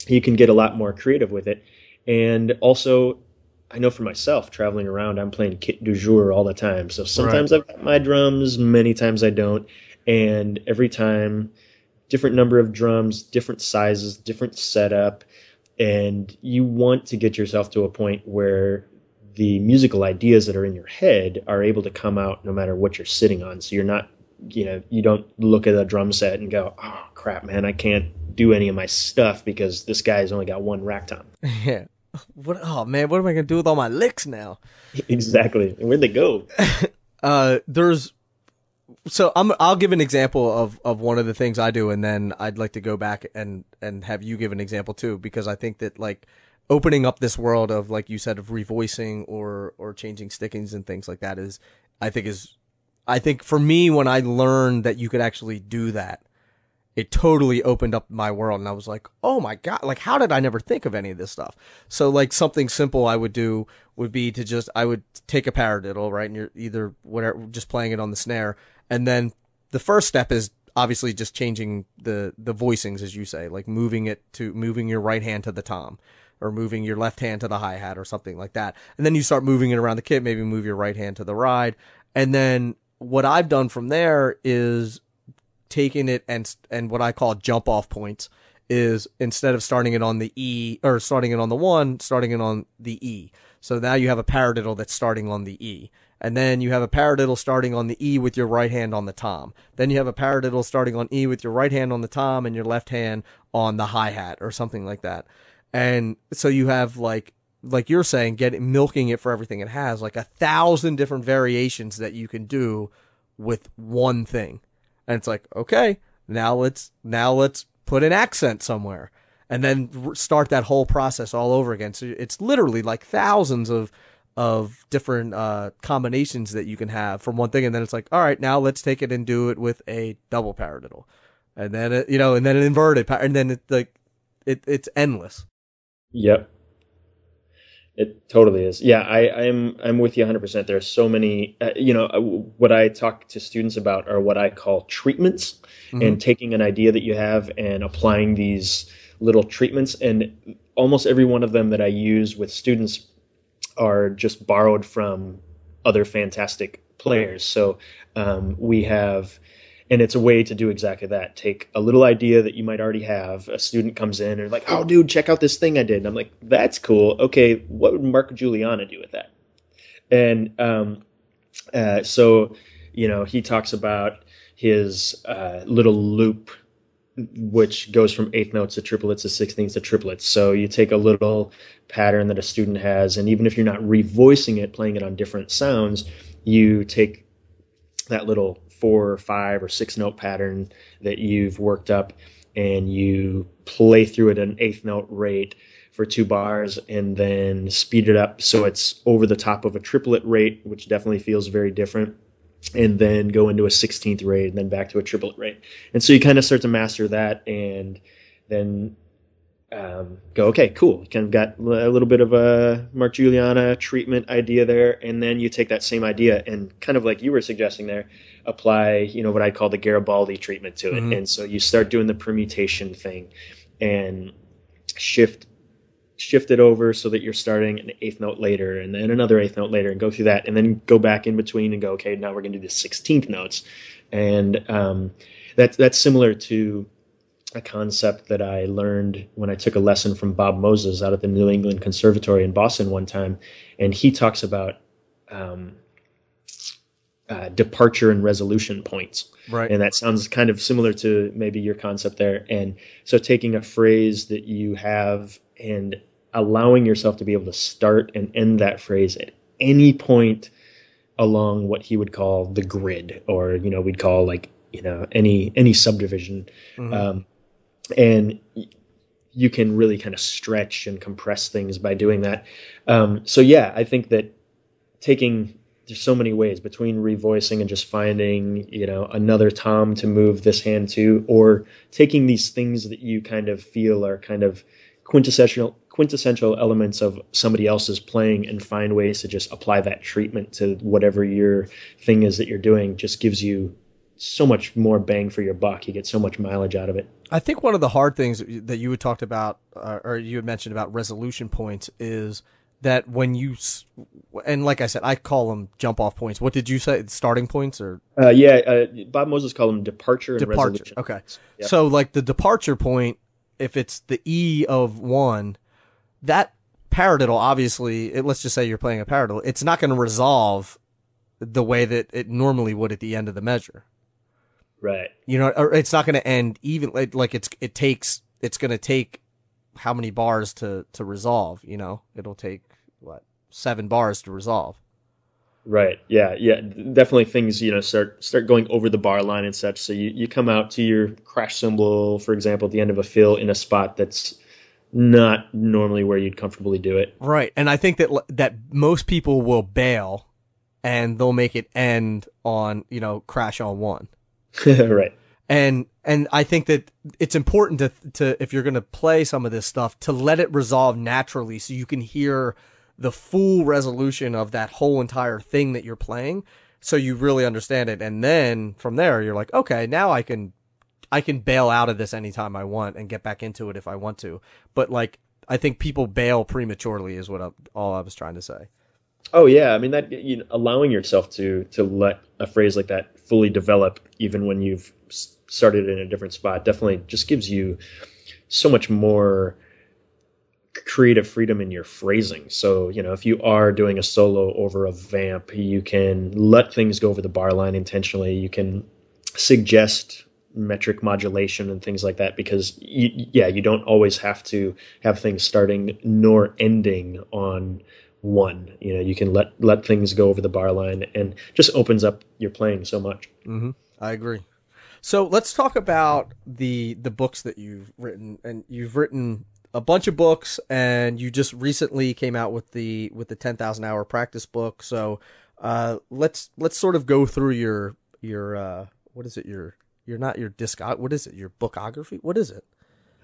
you can get a lot more creative with it. And also, I know for myself, traveling around, I'm playing kit du jour all the time. So sometimes right. I've got my drums, many times I don't. And every time, different number of drums, different sizes, different setup. And you want to get yourself to a point where the musical ideas that are in your head are able to come out no matter what you're sitting on. So you're not, you know, you don't look at a drum set and go, oh crap, man, I can't do any of my stuff because this guy's only got one rack tom. Yeah what? Oh man, what am I gonna do with all my licks now? Exactly. Where'd they go? uh, there's. So I'm. I'll give an example of of one of the things I do, and then I'd like to go back and and have you give an example too, because I think that like opening up this world of like you said of revoicing or or changing stickings and things like that is, I think is, I think for me when I learned that you could actually do that it totally opened up my world and I was like, "Oh my god, like how did I never think of any of this stuff?" So like something simple I would do would be to just I would take a paradiddle, right? And you're either whatever just playing it on the snare and then the first step is obviously just changing the the voicings as you say, like moving it to moving your right hand to the tom or moving your left hand to the hi hat or something like that. And then you start moving it around the kit, maybe move your right hand to the ride. And then what I've done from there is taking it and and what I call jump off points is instead of starting it on the E or starting it on the one, starting it on the E. So now you have a paradiddle that's starting on the E. And then you have a paradiddle starting on the E with your right hand on the tom. Then you have a paradiddle starting on E with your right hand on the tom and your left hand on the hi hat or something like that. And so you have like like you're saying, getting milking it for everything it has, like a thousand different variations that you can do with one thing and it's like okay now let's now let's put an accent somewhere. And then start that whole process all over again. So it's literally like thousands of of different uh, combinations that you can have from one thing. And then it's like all right now let's take it and do it with a double paradiddle. And then it, you know and then an inverted and then it like it, it's endless. Yep it totally is. Yeah, I, I'm I'm with you 100. percent There are so many. Uh, you know, uh, what I talk to students about are what I call treatments, mm-hmm. and taking an idea that you have and applying these little treatments. And almost every one of them that I use with students are just borrowed from other fantastic players. So um, we have and it's a way to do exactly that. Take a little idea that you might already have. A student comes in and like, oh, dude, check out this thing I did. And I'm like, that's cool. Okay, what would Mark Guiliana do with that? And um, uh, so, you know, he talks about his uh, little loop, which goes from eighth notes to triplets to sixteenths to triplets. So you take a little pattern that a student has, and even if you're not revoicing it, playing it on different sounds, you take that little four or five or six note pattern that you've worked up and you play through it at an eighth note rate for two bars and then speed it up so it's over the top of a triplet rate, which definitely feels very different. And then go into a 16th rate and then back to a triplet rate. And so you kind of start to master that and then um, go, okay, cool. You kind of got a little bit of a Mark Guiliana treatment idea there, and then you take that same idea and kind of like you were suggesting there, apply, you know, what I call the Garibaldi treatment to it. Mm-hmm. And so you start doing the permutation thing and shift shift it over so that you're starting an eighth note later and then another eighth note later and go through that and then go back in between and go okay now we're going to do the 16th notes and um, that's that's similar to a concept that I learned when I took a lesson from Bob Moses out at the New England Conservatory in Boston one time, and he talks about um, uh, departure and resolution points. Right. And that sounds kind of similar to maybe your concept there. And so taking a phrase that you have and allowing yourself to be able to start and end that phrase at any point along what he would call the grid, or you know, we'd call like you know any any subdivision. Mm-hmm. Um, and you can really kind of stretch and compress things by doing that. Um, so yeah, I think that taking there's so many ways between revoicing and just finding you know another tom to move this hand to, or taking these things that you kind of feel are kind of quintessential quintessential elements of somebody else's playing and find ways to just apply that treatment to whatever your thing is that you're doing just gives you so much more bang for your buck. You get so much mileage out of it. I think one of the hard things that you had talked about, uh, or you had mentioned about resolution points, is that when you and like I said, I call them jump off points. What did you say? Starting points or? Uh, yeah, uh, Bob Moses called them departure and departure. resolution. Okay, yep. so like the departure point, if it's the E of one, that paradiddle obviously, it, let's just say you're playing a paradiddle, it's not going to resolve the way that it normally would at the end of the measure. Right. You know, or it's not going to end even like, like it's it takes it's going to take how many bars to to resolve. You know, it'll take what seven bars to resolve. Right. Yeah. Yeah. Definitely things you know start start going over the bar line and such. So you you come out to your crash cymbal, for example, at the end of a fill in a spot that's not normally where you'd comfortably do it. Right. And I think that that most people will bail and they'll make it end on you know crash on one. right. And and I think that it's important to to if you're going to play some of this stuff to let it resolve naturally so you can hear the full resolution of that whole entire thing that you're playing. So you really understand it. And then from there you're like okay now I can I can bail out of this anytime I want and get back into it if I want to. But like I think people bail prematurely is what I, all I was trying to say. Oh yeah, I mean that you know, allowing yourself to to let a phrase like that fully develop, even when you've started in a different spot, definitely just gives you so much more creative freedom in your phrasing. So you know, if you are doing a solo over a vamp, you can let things go over the bar line intentionally. You can suggest metric modulation and things like that because you, yeah you don't always have to have things starting nor ending on one. You know, you can let let things go over the bar line, and just opens up your playing so much. Mm-hmm. I agree. So let's talk about the the books that you've written, and you've written a bunch of books, and you just recently came out with the with the ten thousand hour practice book. So uh, let's let's sort of go through your your uh, what is it your you're not your disc what is it your bookography what is it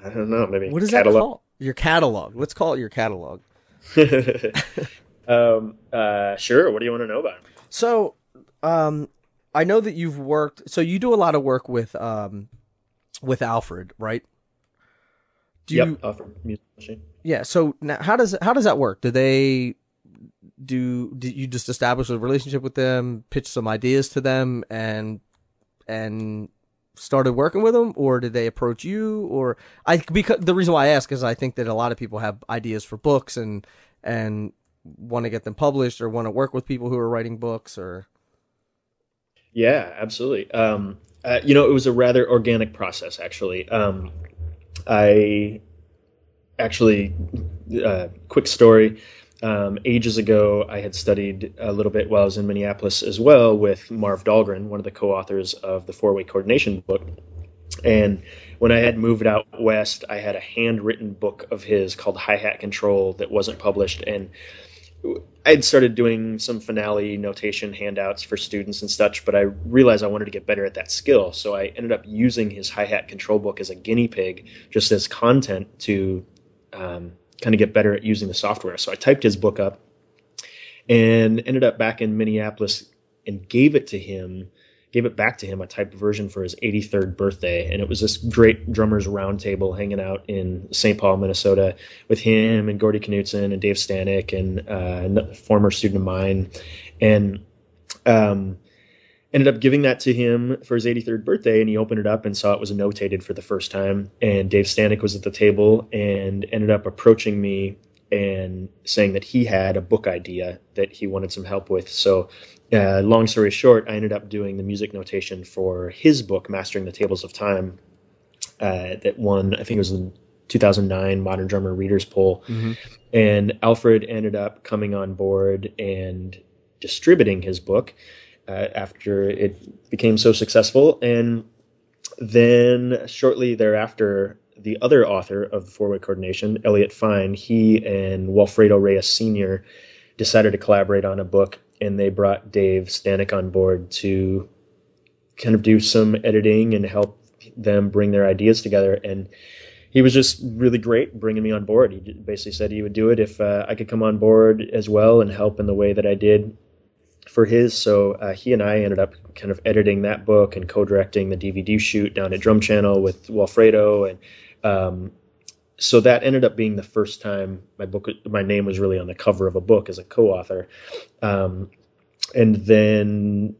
I don't know maybe what is catalog. that called your catalog let's call it your catalog um, uh, sure. What do you want to know about? So, um, I know that you've worked. So you do a lot of work with um, with Alfred, right? Do yep, you, Alfred Music Machine. Yeah. So now, how does how does that work? Do they do? Do you just establish a relationship with them, pitch some ideas to them, and and started working with them, or did they approach you? Or I because the reason why I ask is I think that a lot of people have ideas for books and and want to get them published or want to work with people who are writing books or. Yeah, absolutely. Um, uh, you know, it was a rather organic process actually. Um, I actually, uh, quick story. Um, ages ago, I had studied a little bit while I was in Minneapolis as well with Marv Dahlgren, one of the co-authors of the Four Way Coordination book. And when I had moved out west, I had a handwritten book of his called Hi Hat Control that wasn't published, and I had started doing some finale notation handouts for students and such, but I realized I wanted to get better at that skill. So I ended up using his hi hat control book as a guinea pig, just as content to um, kind of get better at using the software. So I typed his book up and ended up back in Minneapolis and gave it to him, gave it back to him, a typed version for his 83rd birthday. And it was this great drummers roundtable hanging out in St. Paul, Minnesota with him and Gordy Knudtson and Dave Stanoch and uh, a former student of mine. And, um, ended up giving that to him for his 83rd birthday and he opened it up and saw it was notated for the first time and dave stanoch was at the table and ended up approaching me and saying that he had a book idea that he wanted some help with so uh, long story short i ended up doing the music notation for his book mastering the tables of time uh, that won i think it was the 2009 modern drummer readers poll mm-hmm. and alfred ended up coming on board and distributing his book uh, after it became so successful. And then shortly thereafter, the other author of the four way coordination, Elliot Fine, he and Walfredo Reyes Sr. decided to collaborate on a book, and they brought Dave Stanoch on board to kind of do some editing and help them bring their ideas together. And he was just really great bringing me on board. He basically said he would do it if uh, I could come on board as well and help in the way that I did for his. So uh, he and I ended up kind of editing that book and co-directing the DVD shoot down at Drum Channel with Walfredo, and um, so that ended up being the first time my book, my name was really on the cover of a book as a co-author. Um, and then,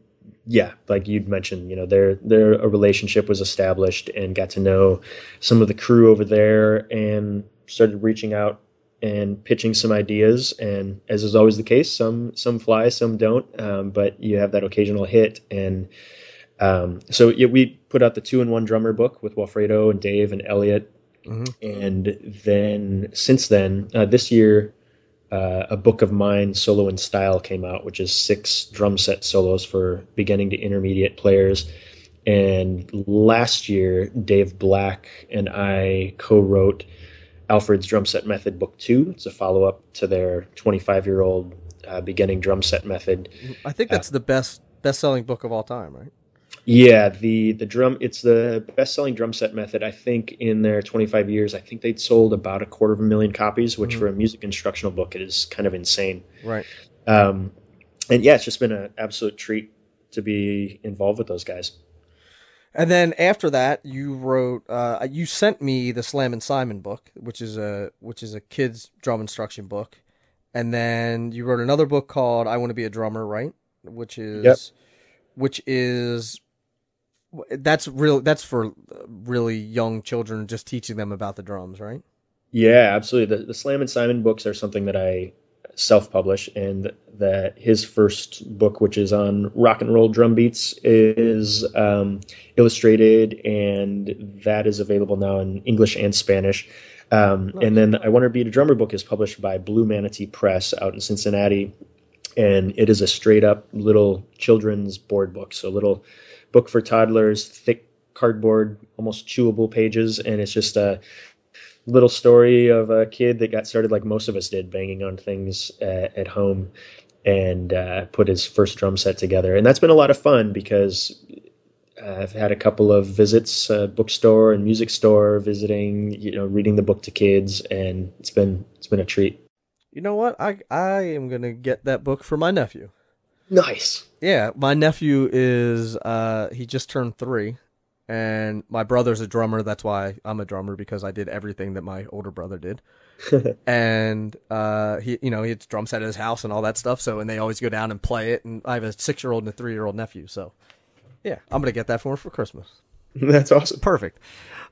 yeah, like you'd mentioned, you know, their their a relationship was established and got to know some of the crew over there and started reaching out and pitching some ideas. And as is always the case, some some fly, some don't. Um, but you have that occasional hit. And um, so yeah, we put out the two in one drummer book with Walfredo and Dave and Elliot. Mm-hmm. And then since then, uh, this year, uh, a book of mine, Solo in Style, came out, which is six drum set solos for beginning to intermediate players. And last year, Dave Black and I co wrote Alfred's Drum Set Method Book Two. It's a follow up to their 25 year old uh, beginning drum set method. I think that's uh, the best best selling book of all time, right? Yeah, the the drum it's the best selling drum set method. I think in their 25 years, I think they'd sold about a quarter of a million copies, which mm-hmm. for a music instructional book, is kind of insane. Right. Um, and yeah, it's just been an absolute treat to be involved with those guys. And then after that, you wrote, uh, you sent me the Slam and Simon book, which is a which is a kids drum instruction book, and then you wrote another book called I Want to Be a Drummer, right? Which is, yep. which is, that's real. That's for really young children, just teaching them about the drums, right? Yeah, absolutely. The, the Slam and Simon books are something that I self-publish and that his first book which is on rock and roll drum beats is um, illustrated and that is available now in english and spanish um, nice. and then i want to be a drummer book is published by blue manatee press out in cincinnati and it is a straight up little children's board book so little book for toddlers thick cardboard almost chewable pages and it's just a little story of a kid that got started like most of us did, banging on things uh, at home and uh, put his first drum set together. And that's been a lot of fun because uh, I've had a couple of visits, uh, bookstore and music store, visiting, you know, reading the book to kids, and it's been it's been a treat. You know what? I I am gonna get that book for my nephew. Nice. Yeah, my nephew is uh he just turned three, and my brother's a drummer. That's why I'm a drummer because I did everything that my older brother did. and uh, he, you know, he has drum set at his house and all that stuff. So, and they always go down and play it. And I have a six year old and a three year old nephew. So, yeah, I'm gonna get that for him for Christmas. That's awesome. Perfect.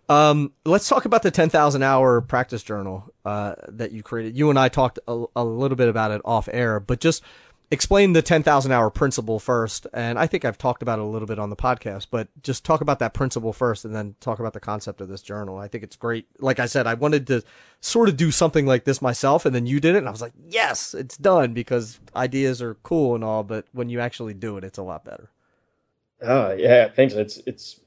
Um, let's talk about the 10,000 hour practice journal uh, that you created. You and I talked a, a little bit about it off air, but just explain the 10,000 hour principle first. And I think I've talked about it a little bit on the podcast, but just talk about that principle first and then talk about the concept of this journal. I think it's great. Like I said, I wanted to sort of do something like this myself and then you did it and I was like, yes, it's done because ideas are cool and all, but when you actually do it, it's a lot better. Oh, yeah. Thanks. It's, it's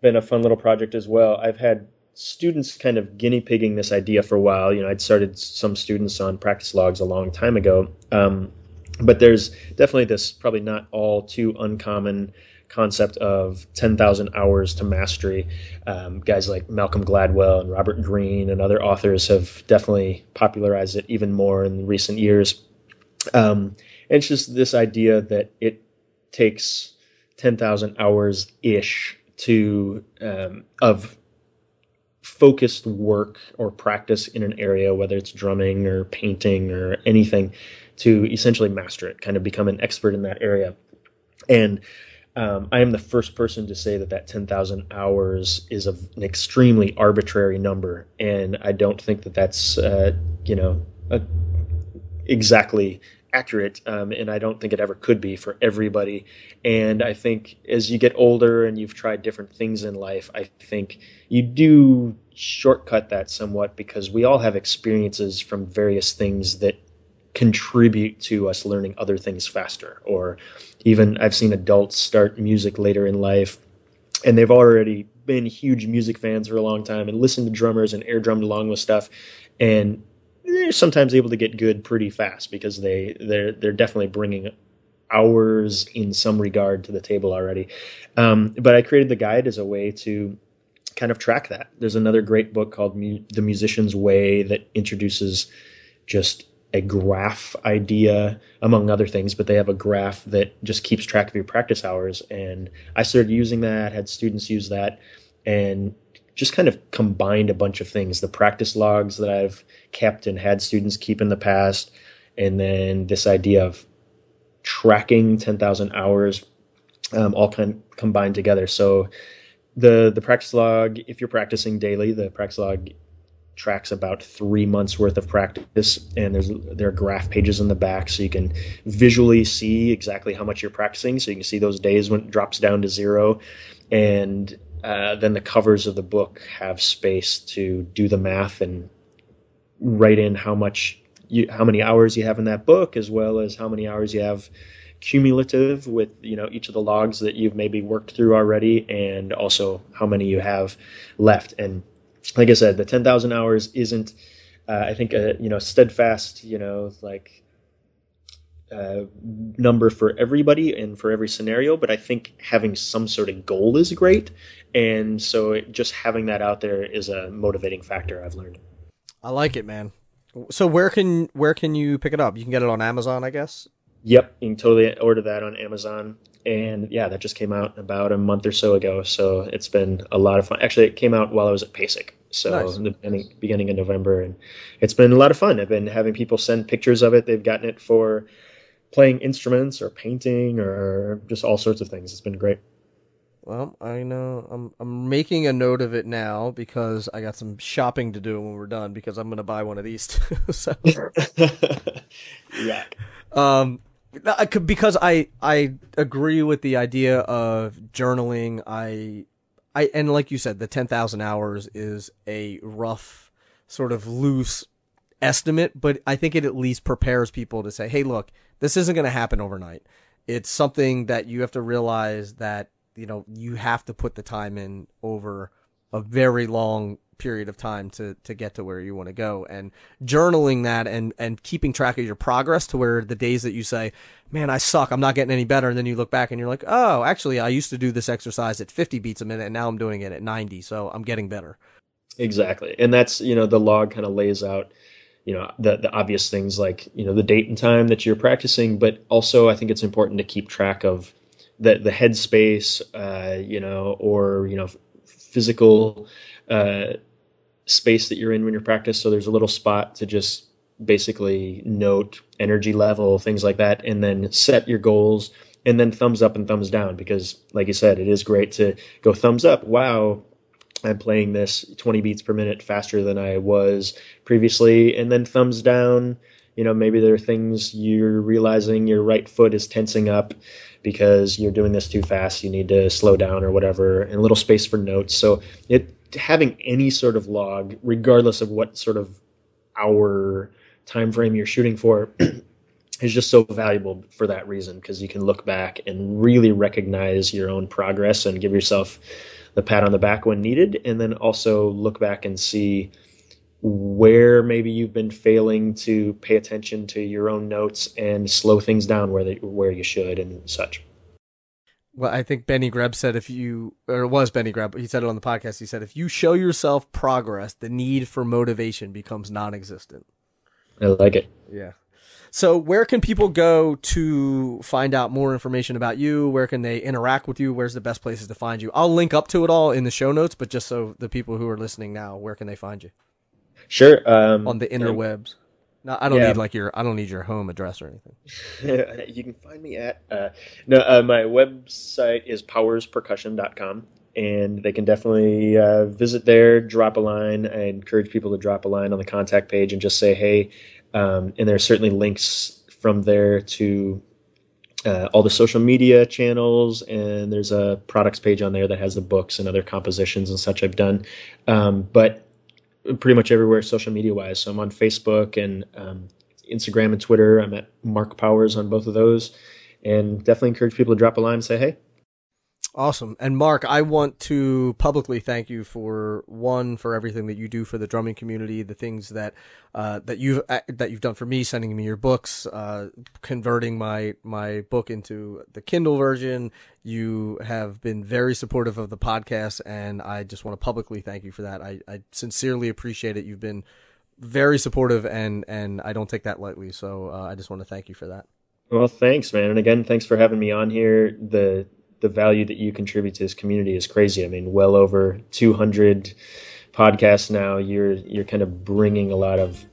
been a fun little project as well. I've had students kind of guinea pigging this idea for a while. You know, I'd started some students on practice logs a long time ago. Um, but there's definitely this probably not all too uncommon concept of 10,000 hours to mastery. Um, guys like Malcolm Gladwell and Robert Greene and other authors have definitely popularized it even more in recent years. Um, and it's just this idea that it takes 10,000 hours ish to um, of focused work or practice in an area, whether it's drumming or painting or anything, to essentially master it, kind of become an expert in that area. And um, I am the first person to say that that 10,000 hours is a, an extremely arbitrary number, and I don't think that that's uh, you know a, exactly accurate, um, and I don't think it ever could be for everybody. And I think as you get older and you've tried different things in life, I think you do shortcut that somewhat because we all have experiences from various things that contribute to us learning other things faster. Or even I've seen adults start music later in life and they've already been huge music fans for a long time and listened to drummers and air drummed along with stuff. And they're sometimes able to get good pretty fast because they they're they're definitely bringing hours in some regard to the table already. Um, but I created the guide as a way to kind of track that. There's another great book called Mu- The Musician's Way that introduces just a graph idea among other things but they have a graph that just keeps track of your practice hours and i started using that had students use that and just kind of combined a bunch of things the practice logs that I've kept and had students keep in the past, and then this idea of tracking 10,000 hours um, all kind of combined together. So the the practice log, if you're practicing daily, the practice log tracks about three months worth of practice and there's there are graph pages in the back so you can visually see exactly how much you're practicing so you can see those days when it drops down to zero and uh, then the covers of the book have space to do the math and write in how much you, how many hours you have in that book, as well as how many hours you have cumulative with you know each of the logs that you've maybe worked through already, and also how many you have left. And like I said, the ten thousand hours isn't, uh, I think, a you know steadfast, you know, like uh, number for everybody and for every scenario, but I think having some sort of goal is great. And so it, just having that out there is a motivating factor I've learned. I like it, man. So where can where can you pick it up? You can get it on Amazon, I guess. Yep, you can totally order that on Amazon. And yeah, that just came out about a month or so ago. So it's been a lot of fun. Actually, it came out while I was at PASIC. So nice. the beginning, beginning of November, and it's been a lot of fun. I've been having people send pictures of it. They've gotten it for playing instruments or painting or just all sorts of things. It's been great. Well, I know I'm I'm making a note of it now because I got some shopping to do when we're done because I'm going to buy one of these too. so yeah. Um because I I agree with the idea of journaling. I I and like you said the 10,000 hours is a rough sort of loose estimate, but I think it at least prepares people to say, "Hey, look, this isn't going to happen overnight. It's something that you have to realize that, you know, you have to put the time in over a very long period of time to to get to where you want to go. And journaling that and and keeping track of your progress to where the days that you say man i suck. I'm not getting any better. And then you look back and you're like oh actually i used to do this exercise at 50 beats a minute and now i'm doing it at 90 so i'm getting better. Exactly. And that's you know the log kind of lays out you know the the obvious things like you know the date and time that you're practicing, but also I think it's important to keep track of the the headspace, uh, you know, or you know physical uh, space that you're in when you're practice. So there's a little spot to just basically note energy level, things like that, and then set your goals. And then thumbs up and thumbs down because, like you said, it is great to go thumbs up. Wow, I'm playing this 20 beats per minute faster than I was previously, and then thumbs down. You know, maybe there are things you're realizing your right foot is tensing up because you're doing this too fast. You need to slow down or whatever, and a little space for notes. So it having any sort of log, regardless of what sort of hour time frame you're shooting for. is just so valuable for that reason because you can look back and really recognize your own progress and give yourself the pat on the back when needed, and then also look back and see where maybe you've been failing to pay attention to your own notes and slow things down where they, where you should and such. Well, I think Benny Greb said if you, or it was Benny Greb, he said it on the podcast. He said if you show yourself progress, the need for motivation becomes non-existent. I like it. Yeah. So, where can people go to find out more information about you? Where can they interact with you? Where's the best places to find you? I'll link up to it all in the show notes, but just so the people who are listening now, where can they find you Sure. Um, on the interwebs? No, I don't Yeah. need like your I don't need your home address or anything. you can find me at uh, no uh, my website is powerspercussion.com and they can definitely uh, visit there drop a line i encourage people to drop a line on the contact page and just say hey um, and there are certainly links from there to uh, all the social media channels and there's a products page on there that has the books and other compositions and such i've done um, but pretty much everywhere social media wise so i'm on facebook and um, Instagram and Twitter. I'm at Mark Powers on both of those, and definitely encourage people to drop a line and say, "Hey, Awesome. And Mark, I want to publicly thank you for one for everything that you do for the drumming community, the things that uh, that you've uh, that you've done for me, sending me your books, uh, converting my my book into the Kindle version. You have been very supportive of the podcast, and I just want to publicly thank you for that. I, I sincerely appreciate it. You've been very supportive, and and I don't take that lightly. So uh, I just want to thank you for that. well, thanks, man." And again, thanks for having me on here. The the value that you contribute to this community is crazy. I mean, well over 200 podcasts now. You're you're kind of bringing a lot of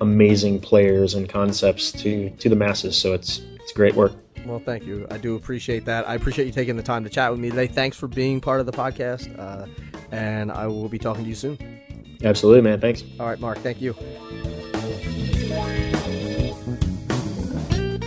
amazing players and concepts to to the masses. So it's it's great work. Well, thank you. I do appreciate that. I appreciate you taking the time to chat with me today. Thanks for being part of the podcast. Uh, and I will be talking to you soon. Absolutely, man. Thanks. All right, Mark. Thank you.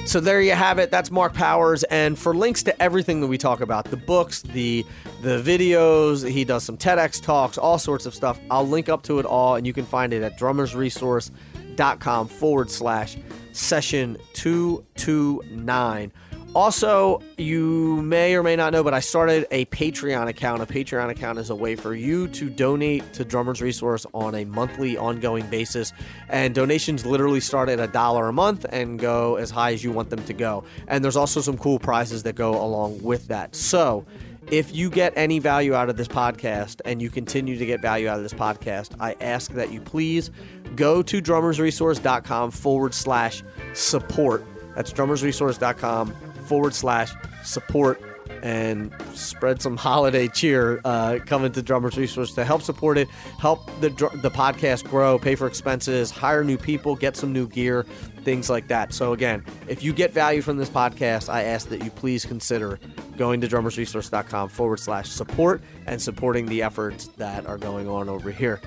So there you have it. That's Mark Powers. And for links to everything that we talk about, the books, the the videos, he does some TEDx talks, all sorts of stuff. I'll link up to it all, and you can find it at drummersresource.com forward slash session 229. Also, you may or may not know, but I started a Patreon account. A Patreon account is a way for you to donate to Drummers Resource on a monthly, ongoing basis. And donations literally start at a dollar a month and go as high as you want them to go. And there's also some cool prizes that go along with that. So, if you get any value out of this podcast and you continue to get value out of this podcast, I ask that you please go to drummersresource.com forward slash support. That's drummersresource.com forward slash support and spread some holiday cheer uh, coming to Drummers Resource to help support it, help the the podcast grow, pay for expenses, hire new people, get some new gear, things like that. So again, if you get value from this podcast, I ask that you please consider going to drummersresource.com forward slash support and supporting the efforts that are going on over here.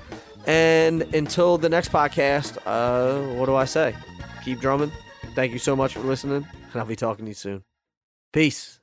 And until the next podcast, uh, what do I say? Keep drumming. Thank you so much for listening, and I'll be talking to you soon. Peace.